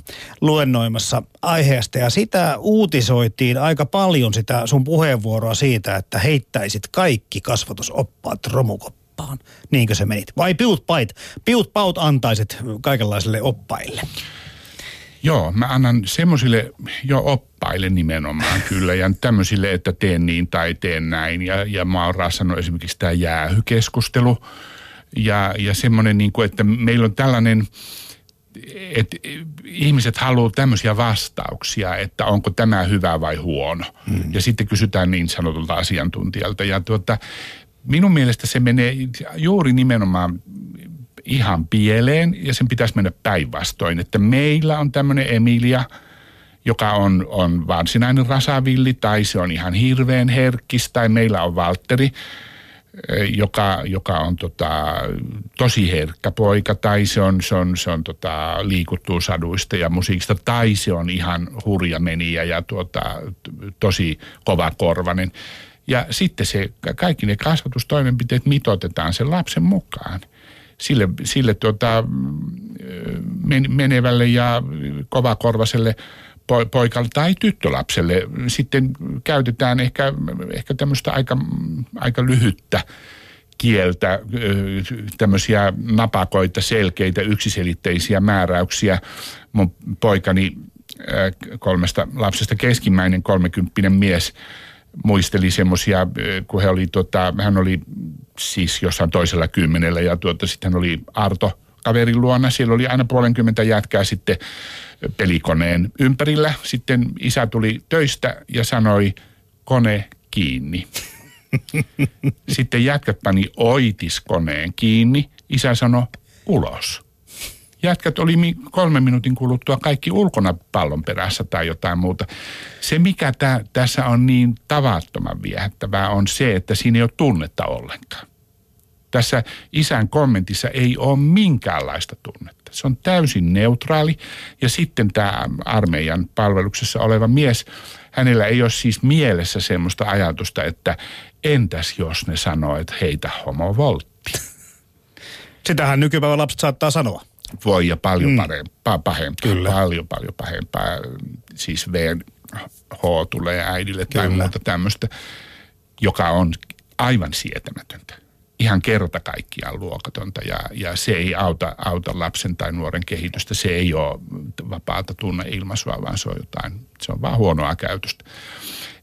luennoimassa aiheesta ja sitä uutisoitiin aika paljon sitä sun puheenvuoroa siitä, että heittäisit kaikki kasvatusoppaat romukoppaan. Niinkö se menit? Vai piut pait, piut paut antaisit kaikenlaisille oppaille? Joo, mä annan semmoisille jo oppaille nimenomaan kyllä ja tämmöisille, että teen niin tai teen näin. Ja, ja mä oon rassannut esimerkiksi tämä jäähykeskustelu ja, ja semmoinen, niin kuin, että meillä on tällainen, että ihmiset haluaa tämmöisiä vastauksia, että onko tämä hyvä vai huono. Hmm. Ja sitten kysytään niin sanotulta asiantuntijalta. Ja tuota, minun mielestä se menee juuri nimenomaan ihan pieleen ja sen pitäisi mennä päinvastoin. Että meillä on tämmöinen Emilia, joka on, on varsinainen rasavilli tai se on ihan hirveän herkkis tai meillä on Valtteri, eh, joka, joka on tota, tosi herkkä poika tai se on, se on, se on tota, liikuttuu saduista ja musiikista tai se on ihan hurja meniä ja tuota, tosi kovakorvainen. Ja sitten se, kaikki ne kasvatustoimenpiteet mitotetaan sen lapsen mukaan sille, sille tuota, menevälle ja kovakorvaselle poikalle tai tyttölapselle sitten käytetään ehkä, ehkä tämmöistä aika, aika lyhyttä kieltä, tämmöisiä napakoita, selkeitä, yksiselitteisiä määräyksiä. Mun poikani kolmesta lapsesta keskimmäinen kolmekymppinen mies muisteli semmoisia, kun he oli, tota, hän oli siis jossain toisella kymmenellä ja tuota, sitten hän oli Arto kaverin luona. Siellä oli aina puolenkymmentä jätkää sitten pelikoneen ympärillä. Sitten isä tuli töistä ja sanoi, kone kiinni. Sitten jätkät pani oitiskoneen kiinni. Isä sanoi, ulos. Jätkät oli kolme minuutin kuluttua kaikki ulkona pallon perässä tai jotain muuta. Se, mikä tä, tässä on niin tavattoman viehättävää, on se, että siinä ei ole tunnetta ollenkaan. Tässä isän kommentissa ei ole minkäänlaista tunnetta. Se on täysin neutraali. Ja sitten tämä armeijan palveluksessa oleva mies, hänellä ei ole siis mielessä semmoista ajatusta, että entäs jos ne sanoo, että heitä homo voltti. Sitähän nykypäivän lapset saattaa sanoa voi ja paljon mm. parempaa, pahempaa, Kyllä. paljon paljon pahempaa. Siis VH tulee äidille Kyllä. tai muuta tämmöistä, joka on aivan sietämätöntä. ihan kerta kaikkiaan luokatonta ja, ja se ei auta, auta lapsen tai nuoren kehitystä. Se ei ole vapaata tunneilmaisua, vaan se on jotain, se on vaan huonoa käytöstä.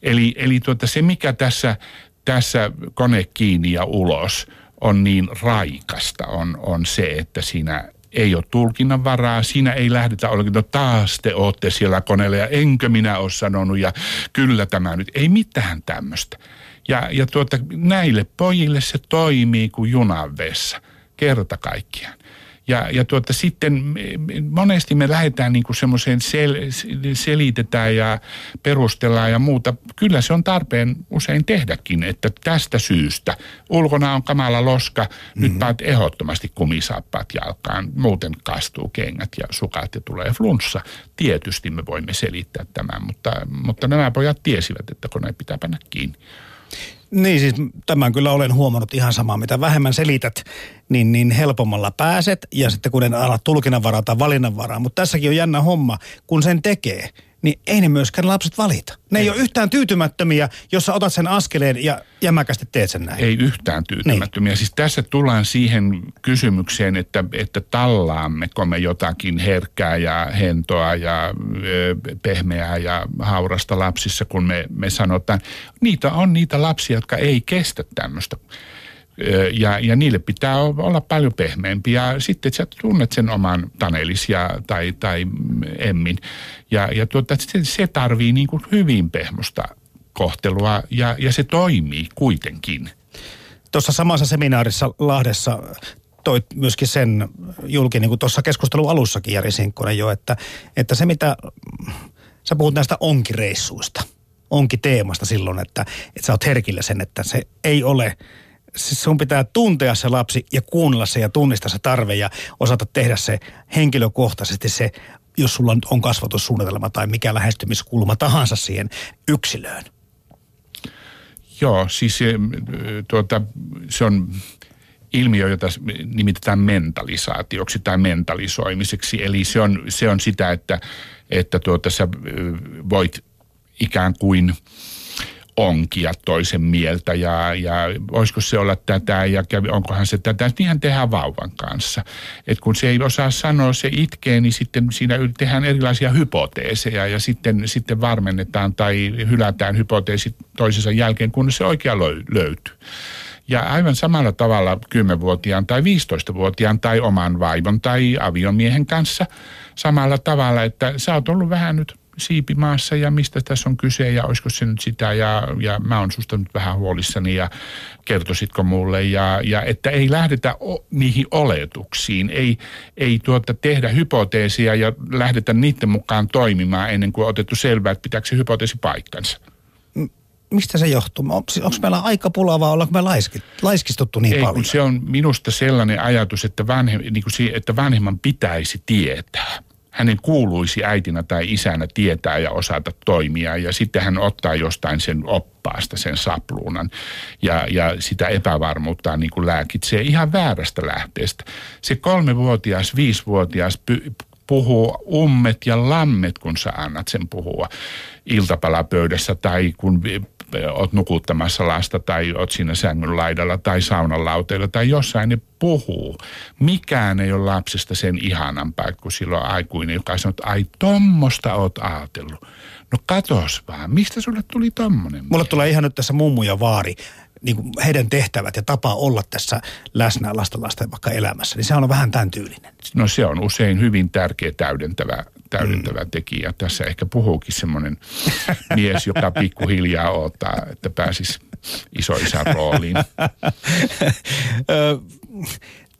Eli, eli tuota, se, mikä tässä, tässä kone kiinni ja ulos on niin raikasta, on, on se, että siinä ei ole tulkinnan varaa, siinä ei lähdetä ollenkin, no taas te olette siellä koneella ja enkö minä ole sanonut ja kyllä tämä nyt, ei mitään tämmöistä. Ja, ja tuota, näille pojille se toimii kuin junanvessa, kerta kaikkiaan. Ja, ja tuota, sitten monesti me lähdetään niin semmoiseen sel, selitetään ja perustellaan ja muuta. Kyllä se on tarpeen usein tehdäkin, että tästä syystä ulkona on kamala loska, mm-hmm. nyt paat ehdottomasti kumisaappaat jalkaan, muuten kastuu kengät ja sukat ja tulee flunssa. Tietysti me voimme selittää tämän, mutta, mutta nämä pojat tiesivät, että kone pitää panna kiinni. Niin siis tämän kyllä olen huomannut ihan samaa. Mitä vähemmän selität, niin, niin helpommalla pääset. Ja sitten kun en ala tulkinnanvaraa tai valinnanvaraa. Mutta tässäkin on jännä homma, kun sen tekee – niin ei ne myöskään lapset valita. Ne ei, ei ole yhtään tyytymättömiä, jos sä otat sen askeleen ja jämäkästi teet sen näin. Ei yhtään tyytymättömiä. Niin. Siis tässä tullaan siihen kysymykseen, että, että tallaammeko me jotakin herkkää ja hentoa ja ö, pehmeää ja haurasta lapsissa, kun me, me sanotaan, niitä on niitä lapsia, jotka ei kestä tämmöistä ja, ja niille pitää olla paljon pehmeämpi. Ja sitten sä tunnet sen oman Tanelis ja, tai, tai Emmin. Ja, ja tuota, se, se tarvii niin kuin hyvin pehmosta kohtelua ja, ja se toimii kuitenkin. Tuossa samassa seminaarissa Lahdessa toi myöskin sen julki, niin kuin tuossa keskustelun alussakin Jari Sinkkonen jo, että, että se mitä, sä puhut näistä onkireissuista, onki teemasta silloin, että, että sä oot herkillä sen, että se ei ole siis sun pitää tuntea se lapsi ja kuunnella se ja tunnistaa se tarve ja osata tehdä se henkilökohtaisesti se, jos sulla on kasvatussuunnitelma tai mikä lähestymiskulma tahansa siihen yksilöön. Joo, siis tuota, se on ilmiö, jota nimitetään mentalisaatioksi tai mentalisoimiseksi. Eli se on, se on sitä, että, että tuota, sä voit ikään kuin – onkia toisen mieltä ja, ja voisiko se olla tätä ja onkohan se tätä. Niinhän tehdään vauvan kanssa. Et kun se ei osaa sanoa, se itkee, niin sitten siinä tehdään erilaisia hypoteeseja ja sitten, sitten varmennetaan tai hylätään hypoteesit toisensa jälkeen, kun se oikea löytyy. Ja aivan samalla tavalla 10-vuotiaan tai 15-vuotiaan tai oman vaivon tai aviomiehen kanssa samalla tavalla, että sä oot ollut vähän nyt siipimaassa ja mistä tässä on kyse ja olisiko se nyt sitä ja, ja mä oon susta nyt vähän huolissani ja kertoisitko mulle ja, ja että ei lähdetä o, niihin oletuksiin, ei, ei tuota tehdä hypoteesia ja lähdetä niiden mukaan toimimaan ennen kuin on otettu selvää, että pitääkö se hypoteesi paikkansa mistä se johtuu? Onko, meillä aika pulaa vai ollaanko me laiski, laiskistuttu niin Ei, paljon? se on minusta sellainen ajatus, että, vanhe, niin kuin, että vanhemman pitäisi tietää hänen kuuluisi äitinä tai isänä tietää ja osata toimia ja sitten hän ottaa jostain sen oppaasta sen sapluunan ja, ja sitä epävarmuutta niin kuin lääkitsee ihan väärästä lähteestä. Se kolmevuotias, viisivuotias py, puhuu ummet ja lammet, kun sä annat sen puhua iltapalapöydässä tai kun oot nukuttamassa lasta tai oot siinä sängyn laidalla tai saunan lauteilla tai jossain, ne puhuu. Mikään ei ole lapsesta sen ihanampaa kuin silloin aikuinen, joka sanoo, että ai tommosta oot ajatellut. No katos vaan, mistä sulle tuli tommonen? Mulle tulee ihan nyt tässä mummu ja vaari niin kuin heidän tehtävät ja tapa olla tässä läsnä lasten lasten vaikka elämässä, niin se on vähän tämän tyylinen. No se on usein hyvin tärkeä täydentävä, täydentävä mm. tekijä. Tässä ehkä puhuukin semmoinen mies, joka pikkuhiljaa odottaa, että pääsisi isoisän rooliin.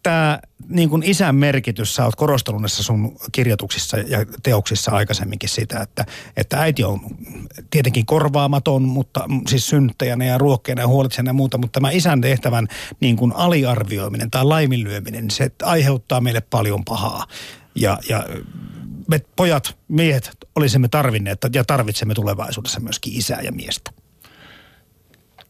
tämä niin kuin isän merkitys, sä oot korostanut näissä sun kirjoituksissa ja teoksissa aikaisemminkin sitä, että, että äiti on tietenkin korvaamaton, mutta siis synttäjänä ja ruokkeena ja huolitsijana ja muuta, mutta tämä isän tehtävän niin kuin aliarvioiminen tai laiminlyöminen, se aiheuttaa meille paljon pahaa. Ja, ja me pojat, miehet olisimme tarvinneet ja tarvitsemme tulevaisuudessa myöskin isää ja miestä.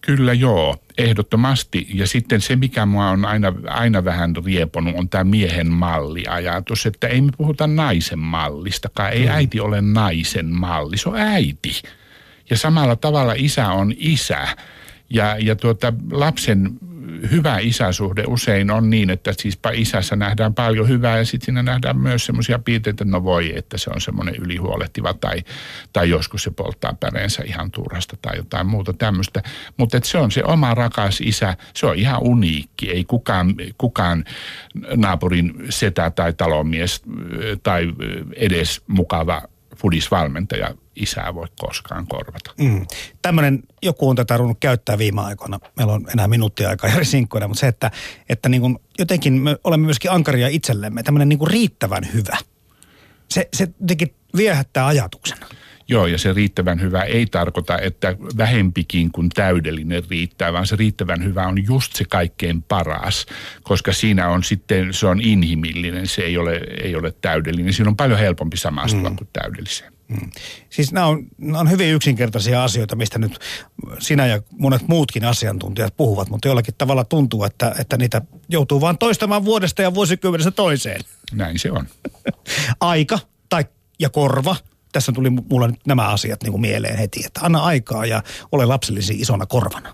Kyllä joo, ehdottomasti. Ja sitten se, mikä mua on aina, aina vähän rieponut, on tämä miehen malliajatus, että ei me puhuta naisen mallistakaan. Ei mm. äiti ole naisen malli, se on äiti. Ja samalla tavalla isä on isä. Ja, ja tuota, lapsen hyvä isäsuhde usein on niin, että siis isässä nähdään paljon hyvää ja sitten siinä nähdään myös semmoisia piirteitä, että no voi, että se on semmoinen ylihuolehtiva tai, tai joskus se polttaa päreensä ihan turhasta tai jotain muuta tämmöistä. Mutta se on se oma rakas isä, se on ihan uniikki. Ei kukaan, kukaan naapurin setä tai talonmies tai edes mukava fudisvalmentaja isää voi koskaan korvata. Mm. Tämmöinen, joku on tätä ruvennut käyttää viime aikoina. Meillä on enää minuuttia aikaa eri sinkkoina, mutta se, että, että niin kuin jotenkin me olemme myöskin ankaria itsellemme. Tämmöinen niin kuin riittävän hyvä. Se, se jotenkin viehättää ajatuksena. Joo, ja se riittävän hyvä ei tarkoita, että vähempikin kuin täydellinen riittää, vaan se riittävän hyvä on just se kaikkein paras, koska siinä on sitten, se on inhimillinen, se ei ole, ei ole täydellinen. Siinä on paljon helpompi samastua mm. kuin täydelliseen. Mm. Siis nämä on, nämä on hyvin yksinkertaisia asioita, mistä nyt sinä ja monet muutkin asiantuntijat puhuvat, mutta jollakin tavalla tuntuu, että, että niitä joutuu vain toistamaan vuodesta ja vuosikymmenestä toiseen. Näin se on. Aika tai, ja korva tässä tuli mulle nyt nämä asiat niin kuin mieleen heti, että anna aikaa ja ole lapsellisi isona korvana.